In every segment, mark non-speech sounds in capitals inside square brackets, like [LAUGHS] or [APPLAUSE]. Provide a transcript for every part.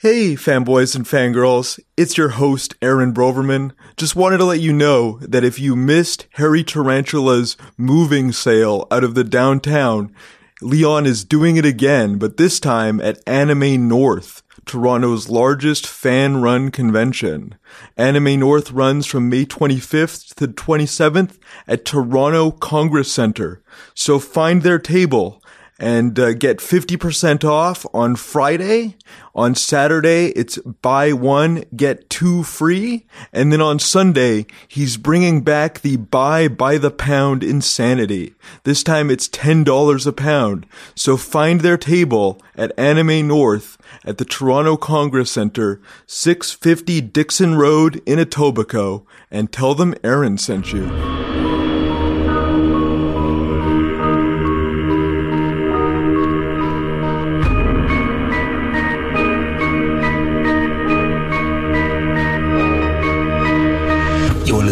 Hey, fanboys and fangirls. It's your host, Aaron Broverman. Just wanted to let you know that if you missed Hairy Tarantula's moving sale out of the downtown, Leon is doing it again, but this time at Anime North, Toronto's largest fan run convention. Anime North runs from May 25th to 27th at Toronto Congress Center. So find their table and uh, get 50% off on Friday. On Saturday, it's buy one, get two free. And then on Sunday, he's bringing back the buy by the pound insanity. This time it's $10 a pound. So find their table at Anime North at the Toronto Congress Center, 650 Dixon Road in Etobicoke, and tell them Aaron sent you.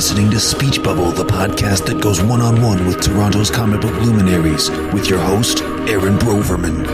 Listening to Speech Bubble, the podcast that goes one on one with Toronto's comic book luminaries, with your host, Aaron Broverman.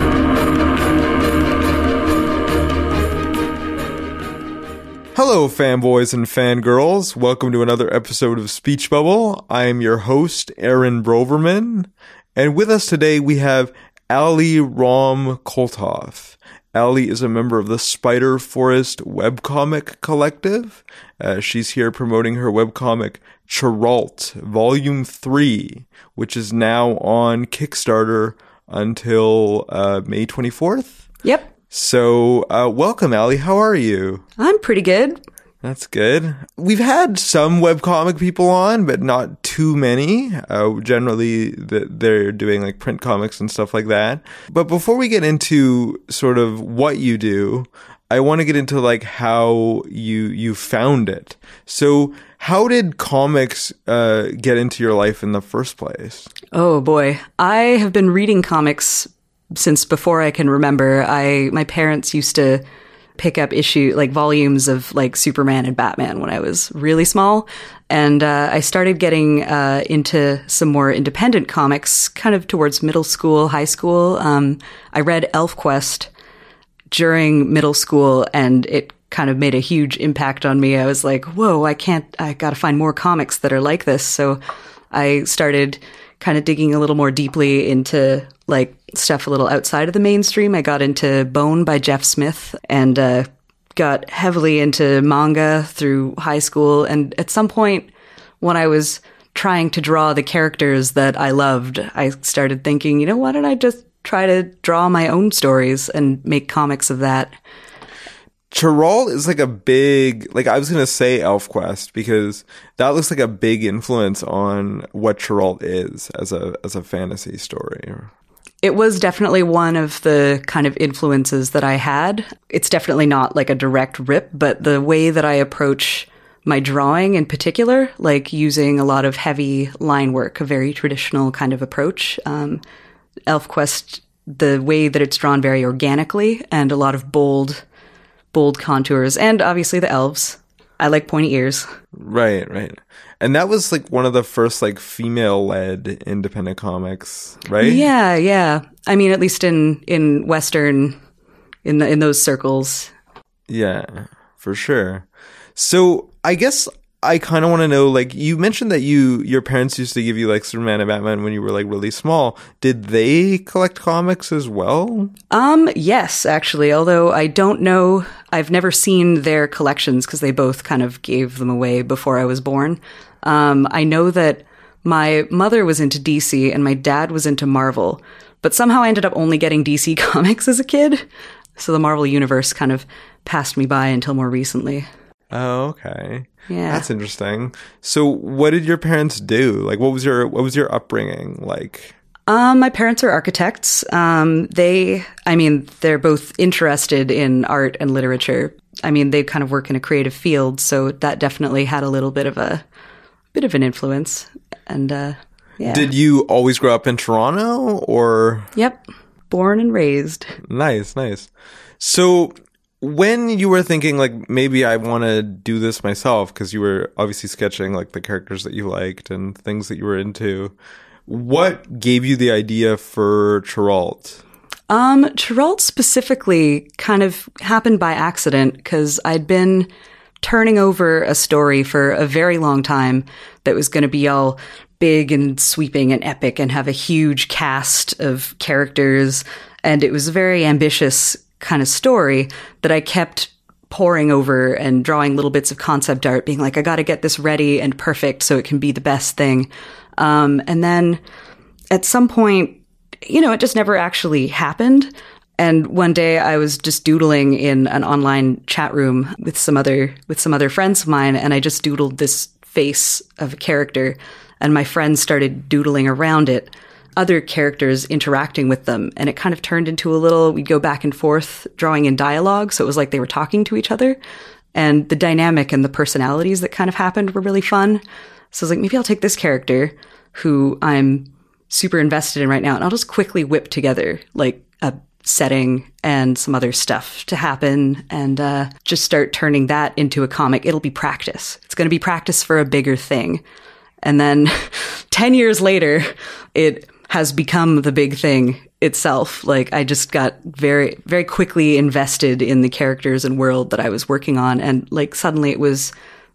Hello, fanboys and fangirls. Welcome to another episode of Speech Bubble. I am your host, Aaron Broverman. And with us today, we have Ally Rom Colthoff. Ally is a member of the Spider Forest webcomic collective. Uh, she's here promoting her webcomic Chirault, Volume 3, which is now on Kickstarter until uh, May 24th. Yep. So, uh, welcome, Ally. How are you? I'm pretty good. That's good. We've had some webcomic people on, but not too many. Uh, generally, the, they're doing like print comics and stuff like that. But before we get into sort of what you do, I want to get into like how you you found it. So, how did comics uh, get into your life in the first place? Oh boy. I have been reading comics since before I can remember. I my parents used to pick up issue like volumes of like Superman and Batman when I was really small, and uh, I started getting uh, into some more independent comics kind of towards middle school, high school. Um, I read ElfQuest during middle school, and it kind of made a huge impact on me. I was like, "Whoa, I can't! I got to find more comics that are like this." So I started kind of digging a little more deeply into like stuff a little outside of the mainstream. I got into Bone by Jeff Smith and uh, got heavily into manga through high school. And at some point, when I was trying to draw the characters that I loved, I started thinking, you know, why don't I just try to draw my own stories and make comics of that? Chirault is like a big, like I was gonna say ElfQuest because that looks like a big influence on what Chirault is as a as a fantasy story. It was definitely one of the kind of influences that I had. It's definitely not like a direct rip, but the way that I approach my drawing in particular, like using a lot of heavy line work, a very traditional kind of approach. Um, ElfQuest, the way that it's drawn very organically and a lot of bold bold contours, and obviously the elves. I like pointy ears. Right, right. And that was like one of the first like female led independent comics, right? Yeah, yeah. I mean, at least in in western in the in those circles. Yeah, for sure. So, I guess I kind of want to know like you mentioned that you your parents used to give you like Superman and Batman when you were like really small. Did they collect comics as well? Um yes, actually, although I don't know I've never seen their collections because they both kind of gave them away before I was born. Um I know that my mother was into DC and my dad was into Marvel, but somehow I ended up only getting DC [LAUGHS] comics as a kid. So the Marvel universe kind of passed me by until more recently. Oh, okay. Yeah. That's interesting. So, what did your parents do? Like, what was your what was your upbringing like? Um, my parents are architects. Um, they, I mean, they're both interested in art and literature. I mean, they kind of work in a creative field, so that definitely had a little bit of a bit of an influence. And uh, yeah. Did you always grow up in Toronto or? Yep, born and raised. Nice, nice. So, when you were thinking like maybe I want to do this myself because you were obviously sketching like the characters that you liked and things that you were into, what gave you the idea for Chirault? Um, Chirault specifically kind of happened by accident because I'd been turning over a story for a very long time that was going to be all big and sweeping and epic and have a huge cast of characters. And it was a very ambitious kind of story that I kept poring over and drawing little bits of concept art, being like, I got to get this ready and perfect so it can be the best thing. Um, and then at some point, you know, it just never actually happened. And one day I was just doodling in an online chat room with some other with some other friends of mine and I just doodled this face of a character and my friends started doodling around it other characters interacting with them. And it kind of turned into a little we'd go back and forth drawing in dialogue. So it was like they were talking to each other. And the dynamic and the personalities that kind of happened were really fun so I was like maybe I'll take this character who I'm super invested in right now and I'll just quickly whip together like a setting and some other stuff to happen and uh, just start turning that into a comic. It'll be practice. It's going to be practice for a bigger thing. And then [LAUGHS] 10 years later, it has become the big thing itself. Like I just got very, very quickly invested in the characters and world that I was working on. And like suddenly it was,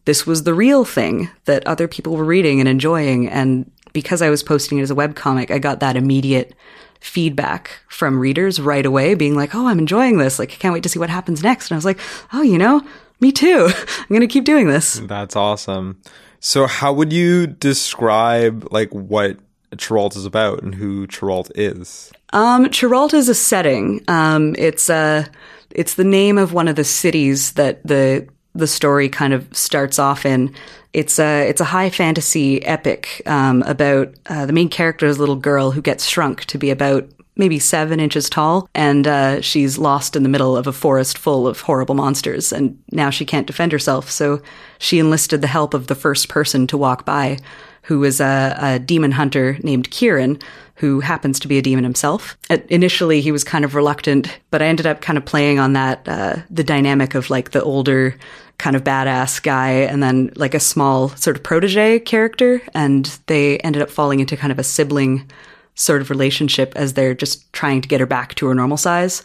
this was the real thing that other people were reading and enjoying. And because I was posting it as a webcomic, I got that immediate feedback from readers right away being like, Oh, I'm enjoying this. Like, I can't wait to see what happens next. And I was like, Oh, you know, me too. [LAUGHS] I'm going to keep doing this. That's awesome. So how would you describe like what Chirault is about and who Chirault is? Um, Chirault is a setting. Um, it's uh, it's the name of one of the cities that the the story kind of starts off in. It's a it's a high fantasy epic um, about uh, the main character is a little girl who gets shrunk to be about maybe seven inches tall, and uh, she's lost in the middle of a forest full of horrible monsters, and now she can't defend herself. So she enlisted the help of the first person to walk by, who is a, a demon hunter named Kieran, who happens to be a demon himself. initially, he was kind of reluctant, but I ended up kind of playing on that uh, the dynamic of like the older kind of badass guy and then like a small sort of protege character. And they ended up falling into kind of a sibling sort of relationship as they're just trying to get her back to her normal size.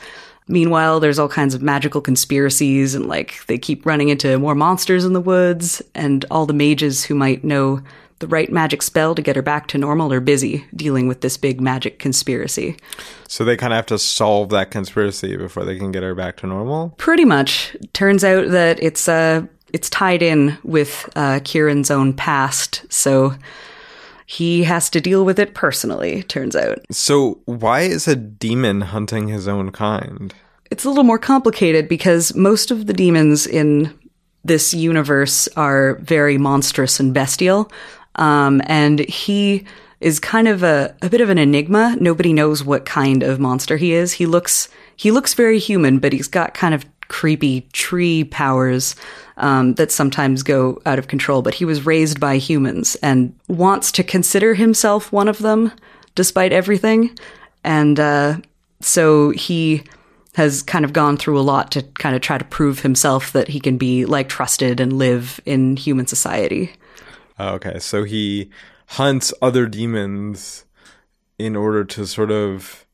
Meanwhile, there's all kinds of magical conspiracies and like they keep running into more monsters in the woods and all the mages who might know the right magic spell to get her back to normal are busy dealing with this big magic conspiracy. So they kind of have to solve that conspiracy before they can get her back to normal? Pretty much. Turns out that it's uh it's tied in with uh, Kieran's own past, so he has to deal with it personally, turns out. So why is a demon hunting his own kind? It's a little more complicated because most of the demons in this universe are very monstrous and bestial. Um, and he is kind of a, a bit of an enigma. Nobody knows what kind of monster he is. He looks he looks very human, but he's got kind of creepy tree powers um, that sometimes go out of control. But he was raised by humans and wants to consider himself one of them, despite everything. And uh, so he has kind of gone through a lot to kind of try to prove himself that he can be like trusted and live in human society. Oh, okay, so he hunts other demons in order to sort of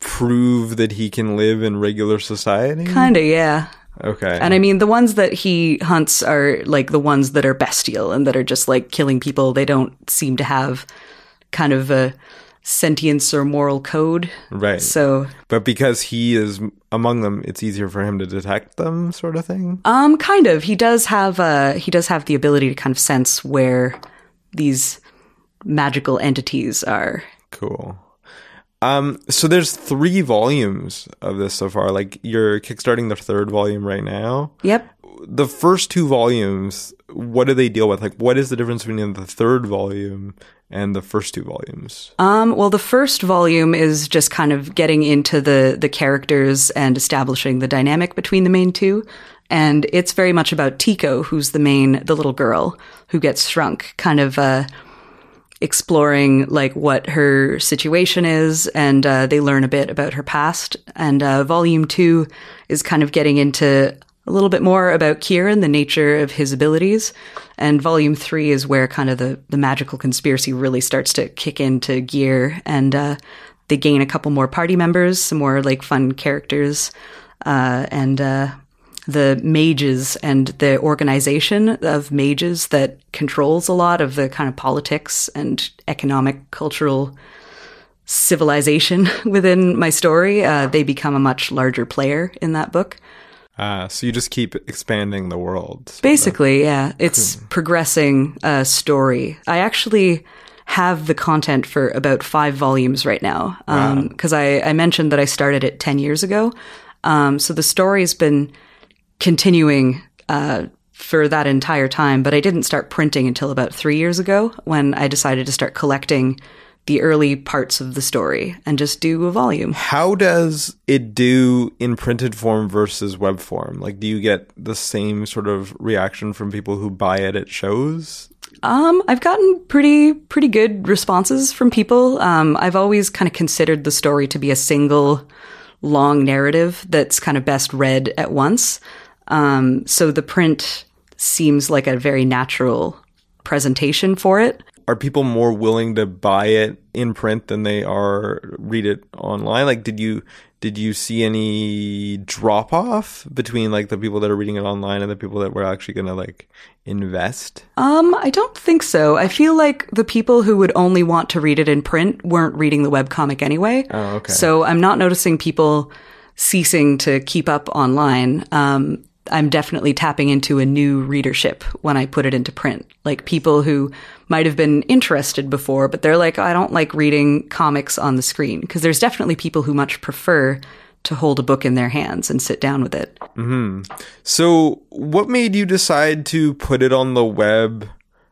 prove that he can live in regular society? Kinda, yeah. Okay. And I mean, the ones that he hunts are like the ones that are bestial and that are just like killing people. They don't seem to have kind of a sentience or moral code. Right. So, but because he is among them, it's easier for him to detect them, sort of thing. Um, kind of. He does have uh he does have the ability to kind of sense where these magical entities are. Cool. Um, so there's three volumes of this so far. Like you're kickstarting the third volume right now. Yep. The first two volumes, what do they deal with? Like, what is the difference between the third volume and the first two volumes? Um, well, the first volume is just kind of getting into the the characters and establishing the dynamic between the main two. And it's very much about Tico, who's the main, the little girl who gets shrunk, kind of uh, exploring like what her situation is, and uh, they learn a bit about her past. And uh, volume two is kind of getting into a little bit more about Kieran, the nature of his abilities. And volume three is where kind of the, the magical conspiracy really starts to kick into gear. And uh, they gain a couple more party members, some more like fun characters, uh, and uh, the mages and the organization of mages that controls a lot of the kind of politics and economic, cultural civilization [LAUGHS] within my story. Uh, they become a much larger player in that book. Ah, so you just keep expanding the world. Basically, yeah, it's progressing a story. I actually have the content for about five volumes right now because I, I mentioned that I started it 10 years ago. Um, so the story's been continuing uh, for that entire time, but I didn't start printing until about three years ago when I decided to start collecting the early parts of the story and just do a volume. How does it do in printed form versus web form? Like, do you get the same sort of reaction from people who buy it at shows? Um, I've gotten pretty pretty good responses from people. Um, I've always kind of considered the story to be a single long narrative that's kind of best read at once. Um, so the print seems like a very natural presentation for it. Are people more willing to buy it in print than they are read it online? Like, did you did you see any drop off between like the people that are reading it online and the people that were actually going to like invest? Um, I don't think so. I feel like the people who would only want to read it in print weren't reading the webcomic anyway. Oh, okay. So I'm not noticing people ceasing to keep up online. Um, I'm definitely tapping into a new readership when I put it into print. Like people who might have been interested before, but they're like, I don't like reading comics on the screen. Because there's definitely people who much prefer to hold a book in their hands and sit down with it. So, what made you decide to put it on the web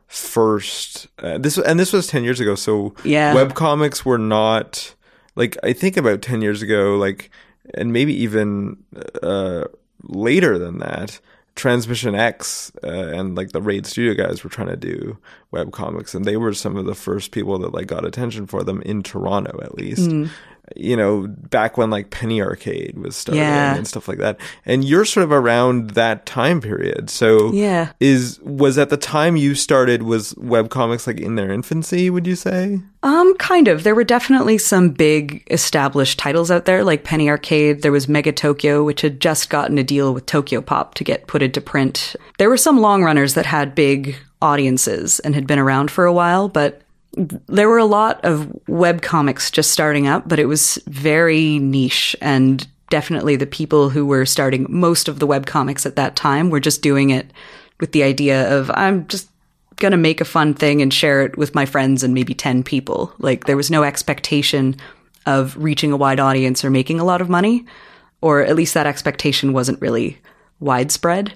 first? Uh, this and this was ten years ago. So, Yeah. web comics were not like I think about ten years ago, like, and maybe even uh, later than that. Transmission X uh, and like the Raid Studio guys were trying to do web comics, and they were some of the first people that like got attention for them in Toronto, at least. Hmm. You know, back when like Penny Arcade was starting Yeah. and stuff like that. And you're sort of around that time period. So Yeah. is was at the time you started was webcomics like in their infancy, would you say? Um, kind of. There were definitely some big established titles out there, like Penny Arcade. There was Megatokyo, which had just gotten a deal with Tokyopop to get put into print. There were some long runners that had big audiences and had been around for a while, but there were a lot of web comics just starting up, but it was very niche and definitely the people who were starting most of the web comics at that time were just doing it with the idea of I'm just gonna make a fun thing and share it with my friends and maybe 10 people. Like there was no expectation of reaching a wide audience or making a lot of money, or at least that expectation wasn't really widespread.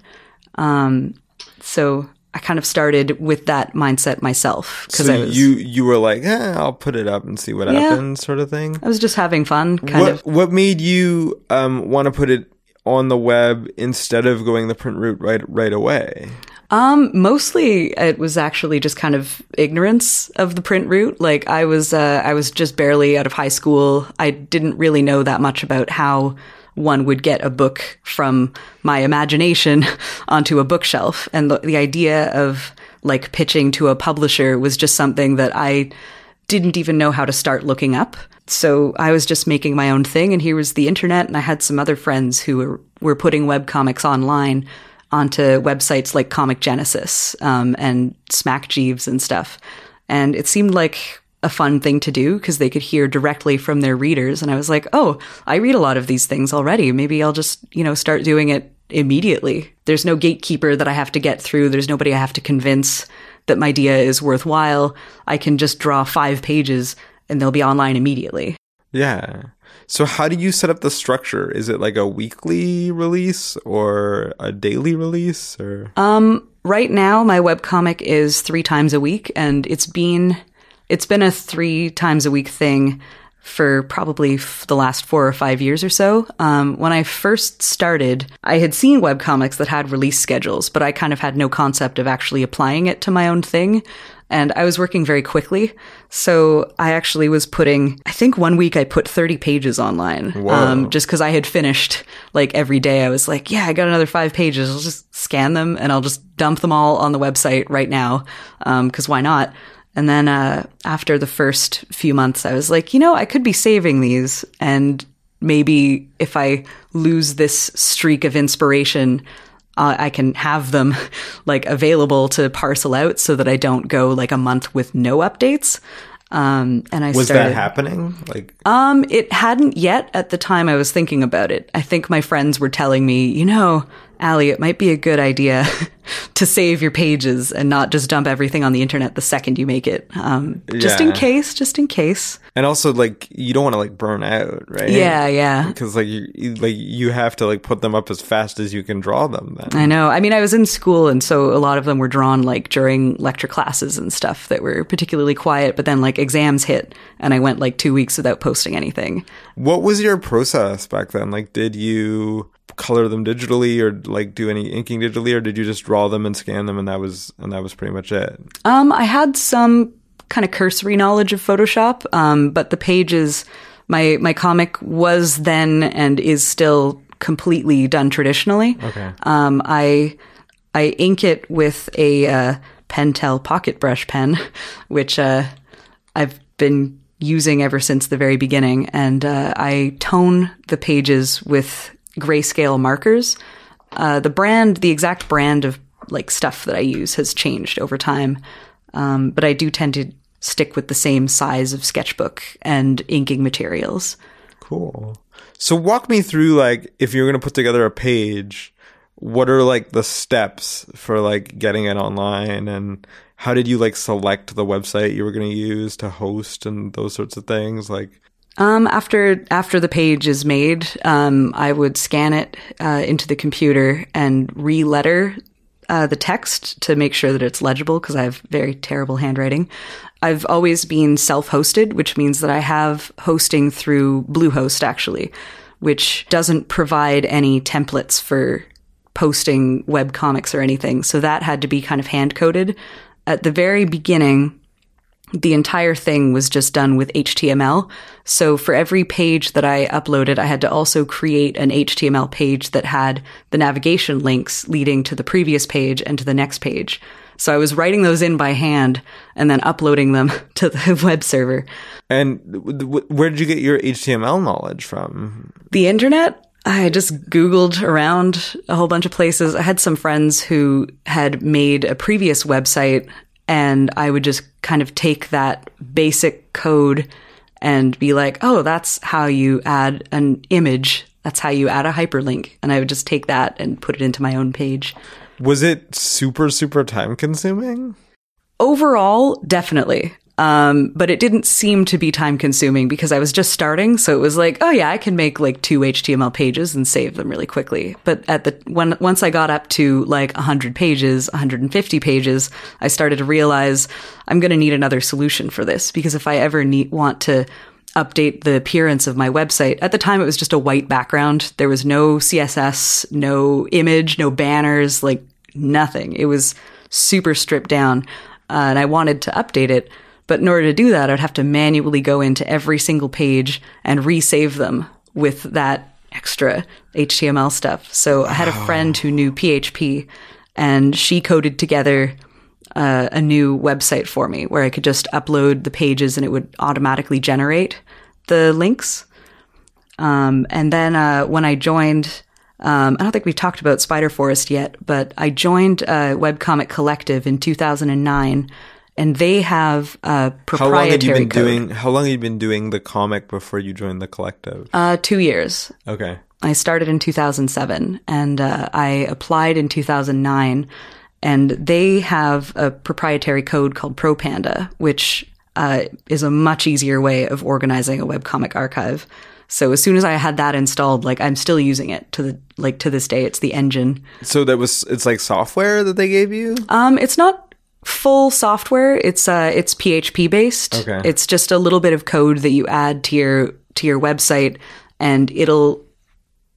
Um, so I kind of started with that mindset myself because So I was you you were like, eh, I'll put it up and see what Yeah. happens, sort of thing. I was just having fun, kind what of. what made you um, want to put it on the web instead of going the print route right right away? Um, mostly it was actually just kind of ignorance of the print route. Like I was, uh, I was just barely out of high school. I didn't really know that much about how one would get a book from my imagination [LAUGHS] onto a bookshelf. And the, the idea of like pitching to a publisher was just something that I didn't even know how to start looking up. So I was just making my own thing and here was the internet and I had some other friends who were, were putting webcomics online onto websites like Comic Genesis um, and Smack Jeeves and stuff. And it seemed like a fun thing to do because they could hear directly from their readers. And I was like, oh, I read a lot of these things already. Maybe I'll just, you know, start doing it immediately. There's no gatekeeper that I have to get through. There's nobody I have to convince that my idea is worthwhile. I can just draw five pages and they'll be online immediately. Yeah. So how do you set up the structure? Is it like a weekly release or a daily release or um, right now my webcomic is three times a week and it's been it's been a three times a week thing for probably f- the last four or five years or so. Um, when I first started, I had seen webcomics that had release schedules, but I kind of had no concept of actually applying it to my own thing. And I was working very quickly. So I actually was putting, I think one week I put 30 pages online. Um, just because I had finished like every day. I was like, yeah, I got another five pages. I'll just scan them and I'll just dump them all on the website right now. Um, cause why not? And then uh, after the first few months, I was like, you know, I could be saving these. And maybe if I lose this streak of inspiration, uh, I can have them [LAUGHS] like available to parcel out so that I don't go like a month with no updates. Um, and I Was started, that happening? Like, um, it hadn't yet at the time I was thinking about it. I think my friends were telling me, you know, Ally, it might be a good idea [LAUGHS] to save your pages and not just dump everything on the internet the second you make it. Um, just in case, just in case. and also like you don't want to like burn out, right? Yeah, yeah. Because like you, you- like you have to like put them up as fast as you can draw them. Then I know. I mean, I was in school, and so a lot of them were drawn like during lecture classes and stuff that were particularly quiet. But then, like, exams hit, and I went like two weeks without posting anything. What was your process back then? Like, did you color them digitally, or like do any inking digitally, or did you just draw them and scan them, and that was and that was pretty much it? Um, I had some kind of cursory knowledge of Photoshop, um, but the pages, my my comic was then and is still completely done traditionally. Okay. Um, I I ink it with a uh, Pentel pocket brush pen, [LAUGHS] which uh, I've been using ever since the very beginning, and uh, I tone the pages with grayscale markers. Uh, the brand, the exact brand of like stuff that I use has changed over time, um, but I do tend to stick with the same size of sketchbook and inking materials. Cool. So walk me through like if you're gonna put together a page, what are like the steps for like getting it online and how did you like select the website you were gonna use to host and those sorts of things? Like Um, after after the page is made, um, I would scan it uh, into the computer and re-letter uh, the text to make sure that it's legible because I have very terrible handwriting. I've always been self-hosted, which means that I have hosting through Bluehost actually, which doesn't provide any templates for posting web comics or anything. So that had to be kind of hand coded. At the very beginning, the entire thing was just done with HTML. So for every page that I uploaded, I had to also create an HTML page that had the navigation links leading to the previous page and to the next page. So I was writing those in by hand and then uploading them [LAUGHS] to the [LAUGHS] web server. and where did you get your HTML knowledge from? The internet, I just Googled around a whole bunch of places. I had some friends who had made a previous website, and I would just kind of take that basic code and be like, oh, that's how you add an image. That's how you add a hyperlink. And I would just take that and put it into my own page. Was it super super time consuming? Overall, definitely. Um, but it didn't seem to be time consuming because I was just starting. So it was like, oh yeah, I can make like two HTML pages and save them really quickly. But at the when once I got up to like 100 pages, 150 pages, I started to realize I'm going to need another solution for this because if I ever need want to update the appearance of my website. At the time, it was just a white background. There was no CSS, no image, no banners, like nothing. It was super stripped down. Uh, and I wanted to update it. But in order to do that, I'd have to manually go into every single page and resave them with that extra HTML stuff. So I had a friend who knew PHP and she coded together uh, a new website for me where I could just upload the pages and it would automatically generate the links. Um, and then uh, when I joined, um, I don't think we've talked about Spider Forest yet, but I joined a webcomic collective in 2009, and they have a proprietary. How long proprietary you been code. doing how long had you been doing the comic before you joined the collective? Uh, two years. Okay. I started in 2007 and uh, I applied in 2009. And they have a proprietary code called ProPanda, which uh, is a much easier way of organizing a webcomic archive. So as soon as I had that installed, like I'm still using it to the like to this day. It's the engine. So that was it's like software that they gave you? Um, it's not full software. It's uh, it's PHP based. Okay. It's just a little bit of code that you add to your to your website, and it'll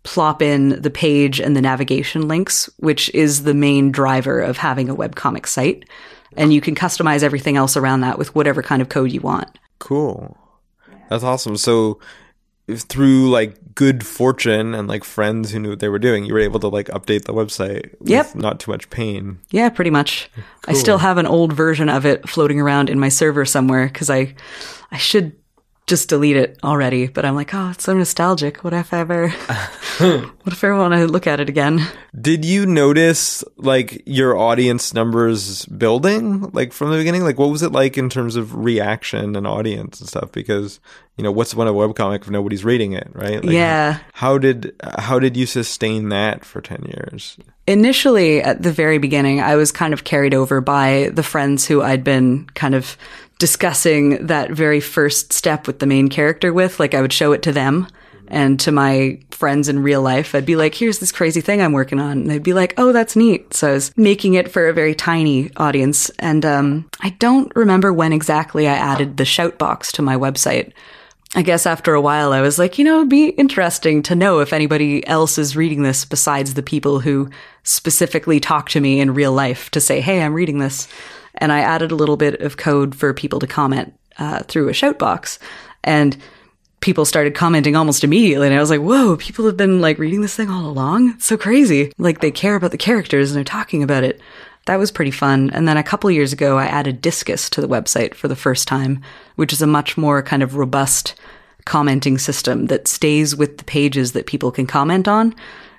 plop in the page and the navigation links, which is the main driver of having a webcomic site. And you can customize everything else around that with whatever kind of code you want. Cool. That's awesome. So through like good fortune and like friends who knew what they were doing, you were able to like update the website with Yep. not too much pain. Yeah, pretty much. I still have an old version of it floating around in my server somewhere because I, I should just delete it already. But I'm like, oh, it's so nostalgic. What if [LAUGHS] I ever, what if I want to look at it again? Did you notice like your audience numbers building like from the beginning? Like what was it like in terms of reaction and audience and stuff? Because you know what's one of a webcomic if nobody's reading it, right? Like, Yeah. How did how did you sustain that for ten years? Initially, at the very beginning, I was kind of carried over by the friends who I'd been kind of discussing that very first step with the main character with. Like, I would show it to them and to my friends in real life. I'd be like, here's this crazy thing I'm working on. And they'd be like, oh, that's neat. So I was making it for a very tiny audience. And um, I don't remember when exactly I added the shout box to my website. I guess after a while, I was like, you know, it'd be interesting to know if anybody else is reading this besides the people who specifically talk to me in real life to say, hey, I'm reading this. And I added a little bit of code for people to comment uh, through a shout box. And people started commenting almost immediately. And I was like, whoa, people have been like reading this thing all along. It's so crazy. Like they care about the characters and they're talking about it. That was pretty fun. And then a couple years ago, I added Disqus to the website for the first time, which is a much more kind of robust commenting system that stays with the pages that people can comment on.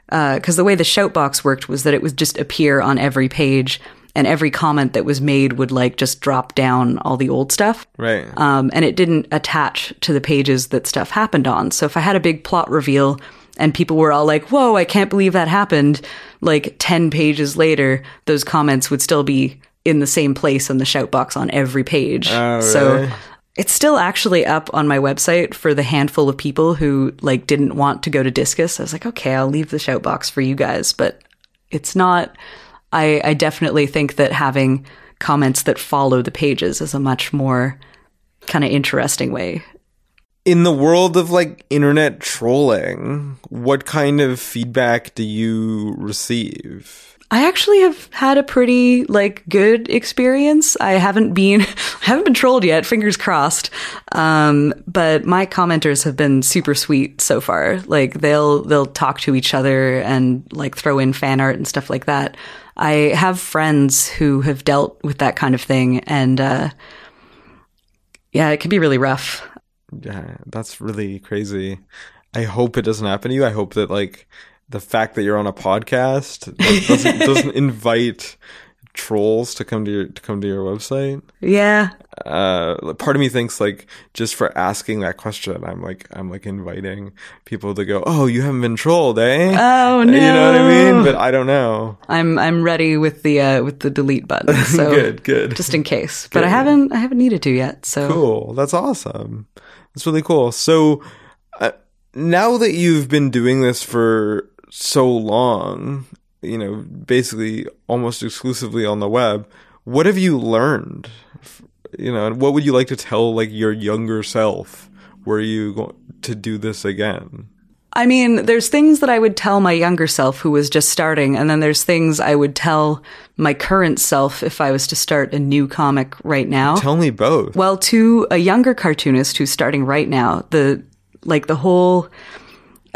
Because the way the shout box worked was that it would just appear on every page, and every comment that was made would like just drop down all the old stuff. Right. Um, and it didn't attach to the pages that stuff happened on. So if I had a big plot reveal and people were all like, whoa, I can't believe that happened, like 10 pages later, those comments would still be in the same place in the shout box on every page. Oh, So really? it's still actually up on my website for the handful of people who like didn't want to go to Disqus. I was like, okay, I'll leave the shout box for you guys, but it's not. I, I definitely think that having comments that follow the pages is a much more kind of interesting way. in the world of like internet trolling, what kind of feedback do you receive? I actually have had a pretty like good experience. I haven't been [LAUGHS] I haven't been trolled yet, fingers crossed. Um, but my commenters have been super sweet so far. Like they'll they'll talk to each other and like throw in fan art and stuff like that. I have friends who have dealt with that kind of thing and uh yeah, it can be really rough. Yeah, that's really crazy. I hope it doesn't happen to you. I hope that like the fact that you're on a podcast doesn't, [LAUGHS] doesn't invite trolls to come to your to come to your website. Yeah. Uh, part of me thinks like just for asking that question, I'm like I'm like inviting people to go, "Oh, you haven't been trolled, eh?" Oh no. You know what I mean? But I don't know. I'm I'm ready with the uh, with the delete button. [LAUGHS] So Good, good. just in case. But I haven't I haven't needed to yet. So Cool. That's awesome. That's really cool. So uh, now that you've been doing this for so long, you know, basically almost exclusively on the web, what have you learned? You know, and what would you like to tell like your younger self? Were you going to do this again? I mean, there's things that I would tell my younger self who was just starting, and then there's things I would tell my current self if I was to start a new comic right now. Tell me both. Well, to a younger cartoonist who's starting right now, the like the whole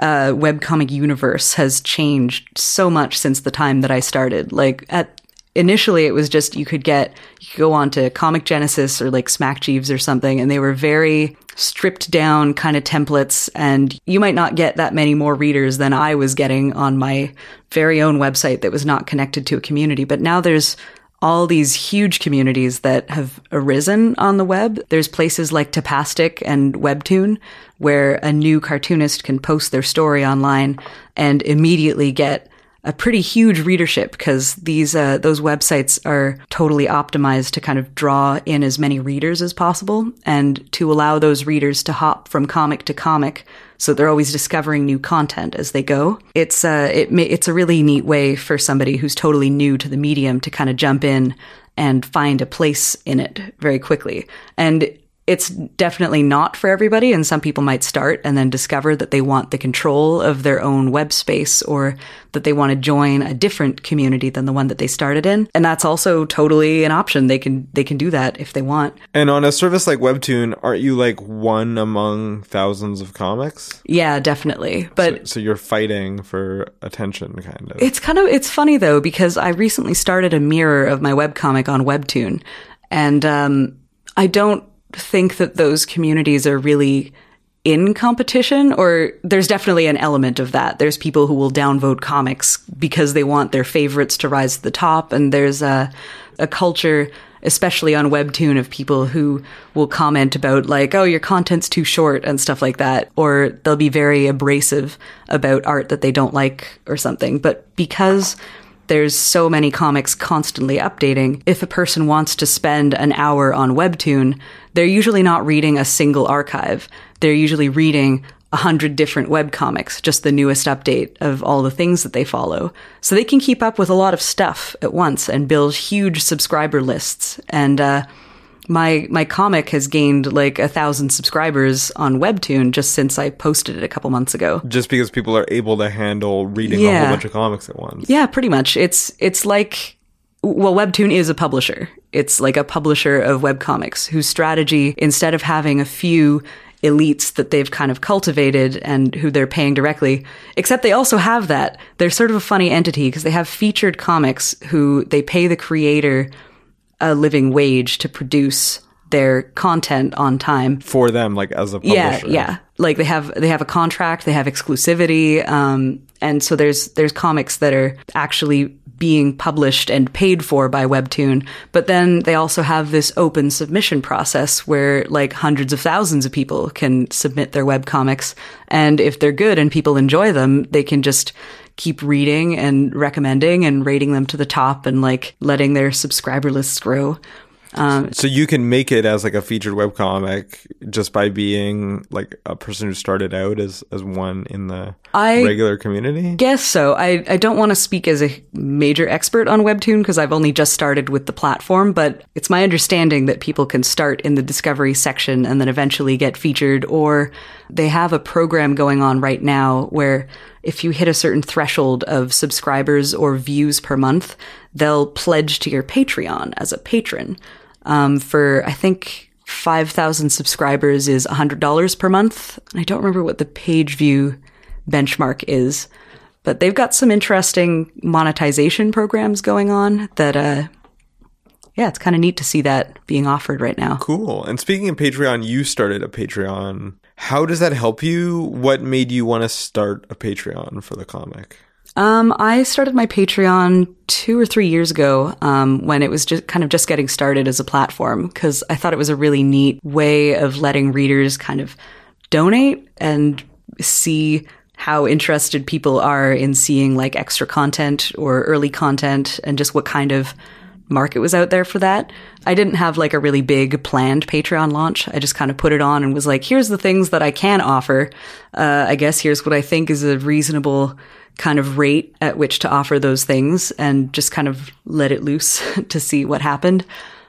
uh, webcomic universe has changed so much since the time that I started. Like at initially, it was just you could get you could go on to Comic Genesis or like Smack Jeeves or something, and they were very stripped down kind of templates, and you might not get that many more readers than I was getting on my very own website that was not connected to a community. But now there's all these huge communities that have arisen on the web. There's places like Tapastic and Webtoon where a new cartoonist can post their story online and immediately get a pretty huge readership because these uh, those websites are totally optimized to kind of draw in as many readers as possible and to allow those readers to hop from comic to comic so they're always discovering new content as they go. It's uh, it it's a really neat way for somebody who's totally new to the medium to kind of jump in and find a place in it very quickly. And it's definitely not for everybody, and some people might start and then discover that they want the control of their own web space or that they want to join a different community than the one that they started in. And that's also totally an option. They can they can do that if they want. And on a service like Webtoon, aren't you like one among thousands of comics? Yeah, definitely. But So, so you're fighting for attention, kind of. It's kind of it's funny though because I recently started a mirror of my webcomic on Webtoon, and um, I don't think that those communities are really in competition or there's definitely an element of that. There's people who will downvote comics because they want their favorites to rise to the top and there's a, a culture especially on webtoon of people who will comment about like oh your content's too short and stuff like that. Or they'll be very abrasive about art that they don't like or something. But because there's so many comics constantly updating. If a person wants to spend an hour on Webtoon, they're usually not reading a single archive. They're usually reading a hundred different webcomics, just the newest update of all the things that they follow. So they can keep up with a lot of stuff at once and build huge subscriber lists. And, uh, my my comic has gained like a thousand subscribers on Webtoon just since I posted it a couple months ago. Just because people are able to handle reading a whole bunch of comics at once. Yeah, pretty much. It's it's like well, Webtoon is a publisher. It's like a publisher of webcomics whose strategy, instead of having a few elites that they've kind of cultivated and who they're paying directly, except they also have that. They're sort of a funny entity because they have featured comics who they pay the creator a living wage to produce their content on time For them, like as a publisher. yeah, yeah. Like they have they have a contract, they have exclusivity, um, and so there's there's comics that are actually being published and paid for by Webtoon. But then they also have this open submission process where like hundreds of thousands of people can submit their web comics and if they're good and people enjoy them, they can just keep reading and recommending and rating them to the top and like letting their subscriber lists grow. Um, so you can make it as like a featured webcomic just by being like a person who started out as as one in the I- regular community. guess so. I, I don't want to speak as a major expert on Webtoon because I've only just started with the platform, but it's my understanding that people can start in the discovery section and then eventually get featured, or they have a program going on right now where if you hit a certain threshold of subscribers or views per month, they'll pledge to your Patreon as a patron. Um, for, I think, 5,000 subscribers is $100 per month. I don't remember what the page view benchmark is, but they've got some interesting monetization programs going on that, uh, yeah, it's kind of neat to see that being offered right now. Cool. And speaking of Patreon, you started a Patreon. How does that help you? What made you want to start a Patreon for the comic? Um, I started my Patreon two or three years ago um, when it was just kind of just getting started as a platform because I thought it was a really neat way of letting readers kind of donate and see how interested people are in seeing like extra content or early content and just what kind of market was out there for that. I didn't have like a really big planned Patreon launch. I just kind of put it on and was like, here's the things that I can offer. Uh, I guess here's what I think is a reasonable kind of rate at which to offer those things and just kind of let it loose [LAUGHS] to see what happened.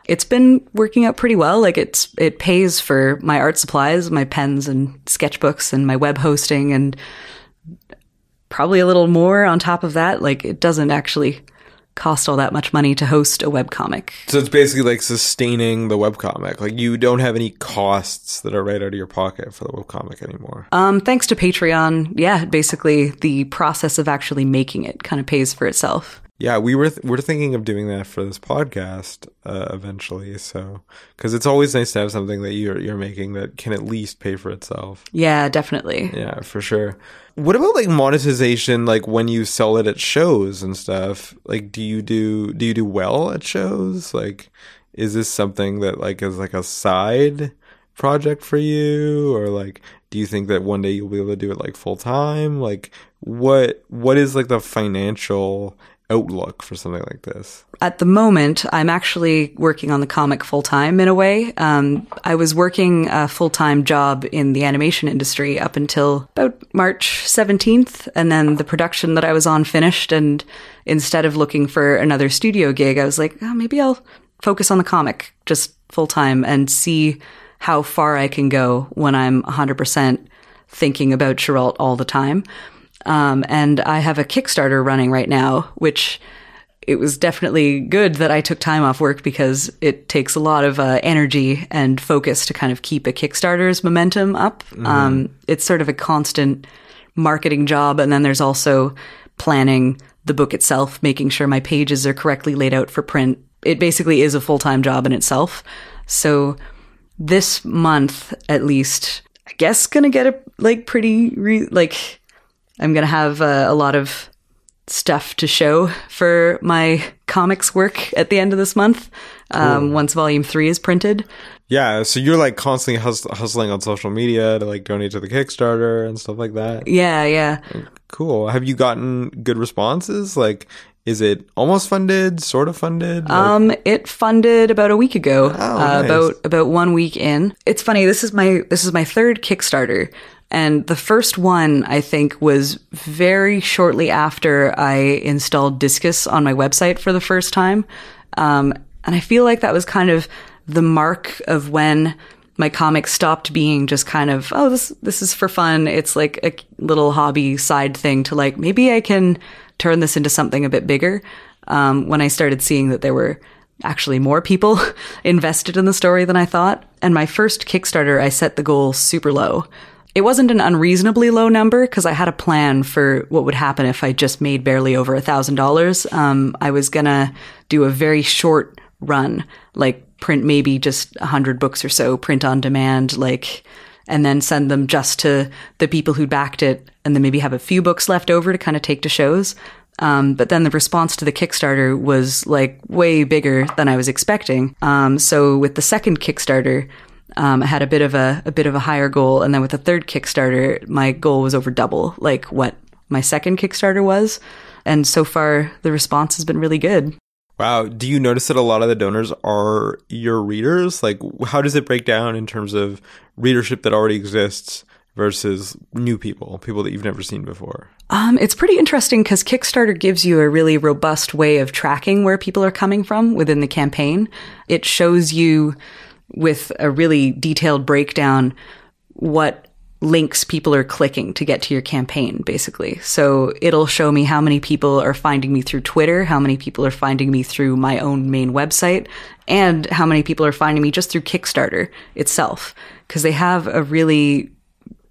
It's been working out pretty well. Like it's, it pays for my art supplies, my pens and sketchbooks and my web hosting and probably a little more on top of that. Like it doesn't actually cost all that much money to host a webcomic. So it's basically like sustaining the webcomic. Like you don't have any costs that are right out of your pocket for the webcomic anymore. Um, thanks to Patreon, yeah, basically the process of actually making it kind of pays for itself. Yeah, we were th- we're thinking of doing that for this podcast uh, eventually. So because it's always nice to have something that you're you're making that can at least pay for itself. Yeah, definitely. Yeah, for sure. What about like monetization? Like when you sell it at shows and stuff. Like, do you do do you do well at shows? Like, is this something that like is like a side project for you, or like, do you think that one day you'll be able to do it like full time? Like, what what is like the financial outlook for something like this? At the moment, I'm actually working on the comic full time in a way. Um, I was working a full time job in the animation industry up until about March 17th, and then the production that I was on finished. And instead of looking for another studio gig, I was like, oh, maybe I'll focus on the comic just full time and see how far I can go when I'm 100% thinking about Chirault all the time. Um, and I have a Kickstarter running right now, which it was definitely good that I took time off work because it takes a lot of uh, energy and focus to kind of keep a Kickstarter's momentum up. Um, it's sort of a constant marketing job. And then there's also planning the book itself, making sure my pages are correctly laid out for print. It basically is a full time job in itself. So this month, at least, I guess gonna get a like pretty re- like I'm gonna have uh, a lot of stuff to show for my comics work at the end of this month. Um, once volume three is printed. Yeah, so you're like constantly hus- hustling on social media to like donate to the Kickstarter and stuff like that. Yeah, yeah. Cool. Have you gotten good responses? Like, is it almost funded, sort of funded? Like- Um, it funded about a week ago. uh, nice. About about one week in. It's funny. This is my this is my third Kickstarter, and the first one I think was very shortly after I installed Disqus on my website for the first time, um, and I feel like that was kind of the mark of when my comics stopped being just kind of oh this this is for fun. It's like a little hobby side thing to like maybe i can turn this into something a bit bigger. Um, when i started seeing that there were actually more people [LAUGHS] invested in the story than i thought. And my first kickstarter i set the goal super low it wasn't an unreasonably low number because I had a plan for what would happen if I just made barely over a thousand dollars. Um, I was gonna do a very short run, like print maybe just a hundred books or so, print on demand, like, and then send them just to the people who backed it, and then maybe have a few books left over to kind of take to shows. Um, but then the response to the Kickstarter was like way bigger than I was expecting. Um, so with the second Kickstarter, um, I had a bit of a, a bit of a higher goal, and then with the third Kickstarter, my goal was over double, like what my second Kickstarter was. And so far, the response has been really good. Wow. Do you notice that a lot of the donors are your readers? Like, how does it break down in terms of readership that already exists versus new people, people that you've never seen before? Um, it's pretty interesting because Kickstarter gives you a really robust way of tracking where people are coming from within the campaign. It shows you with a really detailed breakdown what links people are clicking to get to your campaign, basically. So it'll show me how many people are finding me through Twitter, how many people are finding me through my own main website, and how many people are finding me just through Kickstarter itself. Because they have a really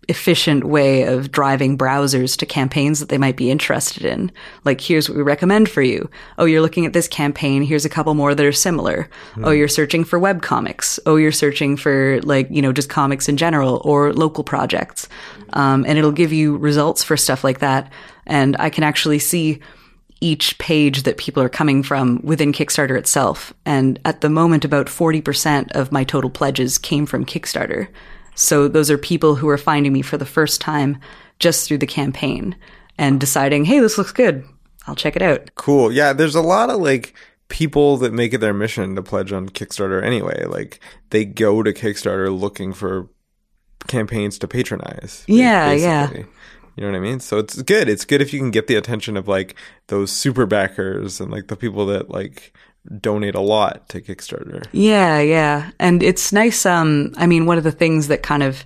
efficient way of driving browsers to campaigns that they might be interested in. Like, here's what we recommend for you. Oh, you're looking at this campaign. Here's a couple more that are similar. Oh, you're searching for web comics. Oh, you're searching for like, you know, just comics in general or local projects. Um, and it'll give you results for stuff like that. And I can actually see each page that people are coming from within Kickstarter itself. And at the moment, about 40% of my total pledges came from Kickstarter. So those are people who are finding me for the first time just through the campaign and deciding, hey, this looks good. I'll check it out. Cool. Yeah, there's a lot of like people that make it their mission to pledge on Kickstarter anyway. Like they go to Kickstarter looking for campaigns to patronize. Yeah, yeah. You know what I mean? So it's good. It's good if you can get the attention of like those super backers and like the people that like donate a lot to Kickstarter. Yeah, yeah. And it's nice. Um, I mean, one of the things that kind of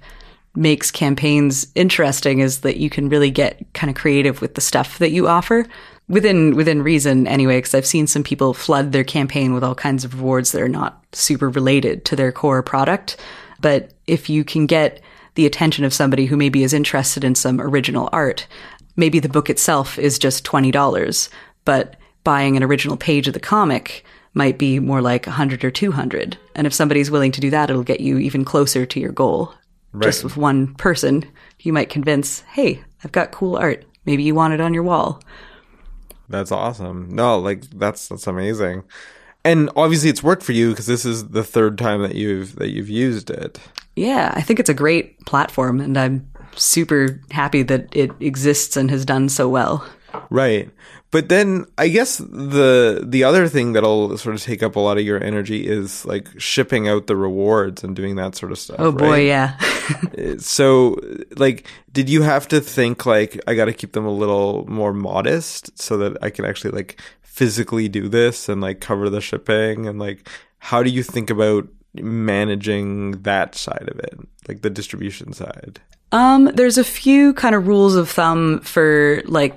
makes campaigns interesting is that you can really get kind of creative with the stuff that you offer within within reason anyway because i've seen some people flood their campaign with all kinds of rewards that are not super related to their core product but if you can get the attention of somebody who maybe is interested in some original art maybe the book itself is just $20 but buying an original page of the comic might be more like 100 or 200 and if somebody's willing to do that it'll get you even closer to your goal just with one person you might convince hey i've got cool art maybe you want it on your wall That's awesome. No, like that's that's amazing. And obviously it's worked for you because this is the third time that you've that you've used it. yeah i think it's a great platform and i'm super happy that it exists and has done so well Right. But then I guess the the other thing that'll sort of take up a lot of your energy is like shipping out the rewards and doing that sort of stuff. oh boy right? yeah [LAUGHS] So like did you have to think like I got to keep them a little more modest so that I can actually like physically do this and like cover the shipping and like how do you think about managing that side of it, like the distribution side? Um, there's a few kind of rules of thumb for like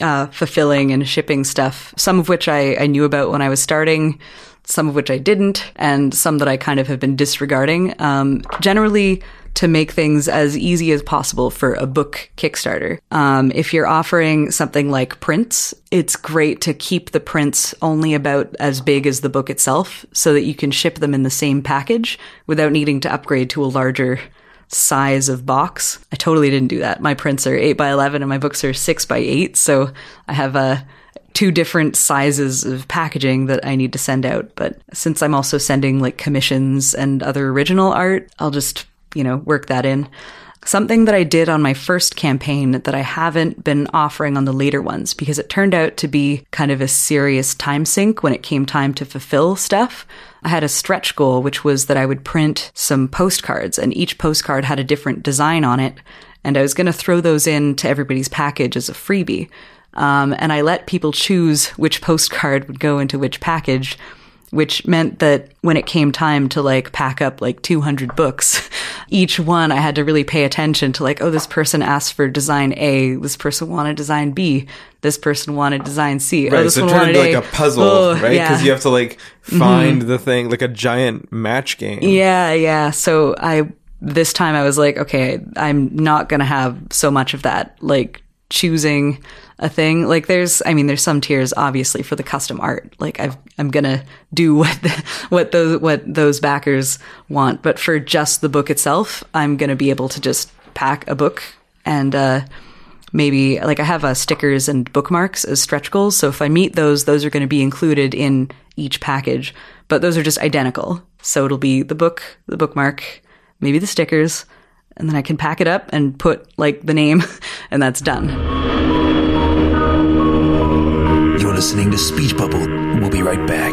uh, fulfilling and shipping stuff, some of which I, I knew about when I was starting, some of which I didn't, and some that I kind of have been disregarding. Um, generally, to make things as easy as possible for a book Kickstarter. Um, if you're offering something like prints, it's great to keep the prints only about as big as the book itself so that you can ship them in the same package without needing to upgrade to a larger size of box. I totally didn't do that. My prints are 8 by 11 and my books are 6 by 8, so I have a two different sizes of packaging that I need to send out. But since I'm also sending like commissions and other original art, I'll just you know, work that in. Something that I did on my first campaign that I haven't been offering on the later ones because it turned out to be kind of a serious time sink when it came time to fulfill stuff. I had a stretch goal, which was that I would print some postcards, and each postcard had a different design on it. And I was going to throw those in to everybody's package as a freebie. Um, and I let people choose which [LAUGHS] postcard would go into which package which meant that when it came time to like pack up like 200 books, [LAUGHS] each one I had to really pay attention to like, oh, this person asked for design A, this person wanted design B, this person wanted design C. Oh, right, oh, so it turned into like A. a puzzle, Oh, right? Because yeah. you have to like mm-hmm. find the thing, like a giant match game. Yeah, yeah. So I this time I was like, okay, I'm not gonna have so much of that. Like choosing a thing. Like there's, I mean, there's some tiers obviously for the custom art. Like I've, I'm gonna do [LAUGHS] what the, what those what those backers want. But for just the book itself, I'm gonna be able to just pack a book and. uh maybe like I have uh, stickers and bookmarks as stretch goals. So if I meet those, those are to be included in each package, but those are just identical. So it'll be the book, the bookmark, maybe the stickers, and then I can pack it up and put like the name, [LAUGHS] and that's done. Listening to Speech Bubble. We'll be right back.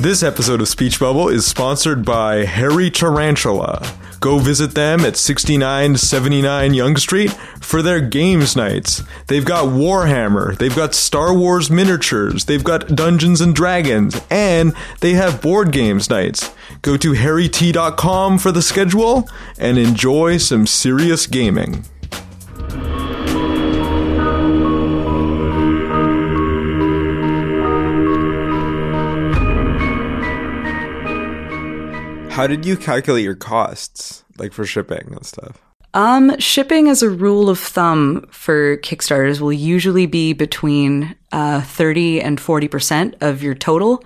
This episode of Speech Bubble is sponsored by Hairy Tarantula. Go visit them at 6979 Yonge Street for their games nights. They've got Warhammer, they've got Star Wars miniatures, they've got Dungeons and Dragons, and they have board games nights. Go to hairyt.com for the schedule and enjoy some serious gaming. How did you calculate your costs, like for shipping and stuff? Um, shipping as a rule of thumb for Kickstarters will usually be between uh, 30 and 40% of your total.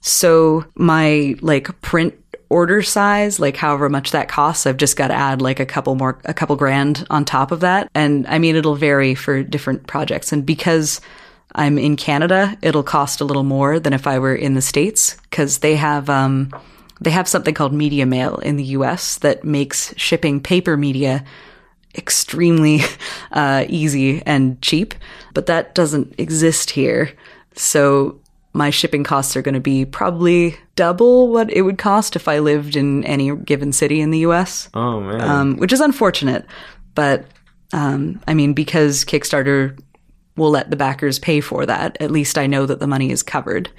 So my like print order size, like however much that costs, I've just got to add like a couple more, a couple grand on top of that. And I mean, it'll vary for different projects. And because I'm in Canada, it'll cost a little more than if I were in the States because they have, um, they have something called media mail in the US that makes shipping paper media extremely [LAUGHS] uh, easy and cheap, but that doesn't exist here. So my shipping costs are going to be probably double what it would cost if I lived in any given city in the US, Oh man. um, which is unfortunate. But um, I mean, because Kickstarter will let the backers pay for that, at least I know that the money is covered.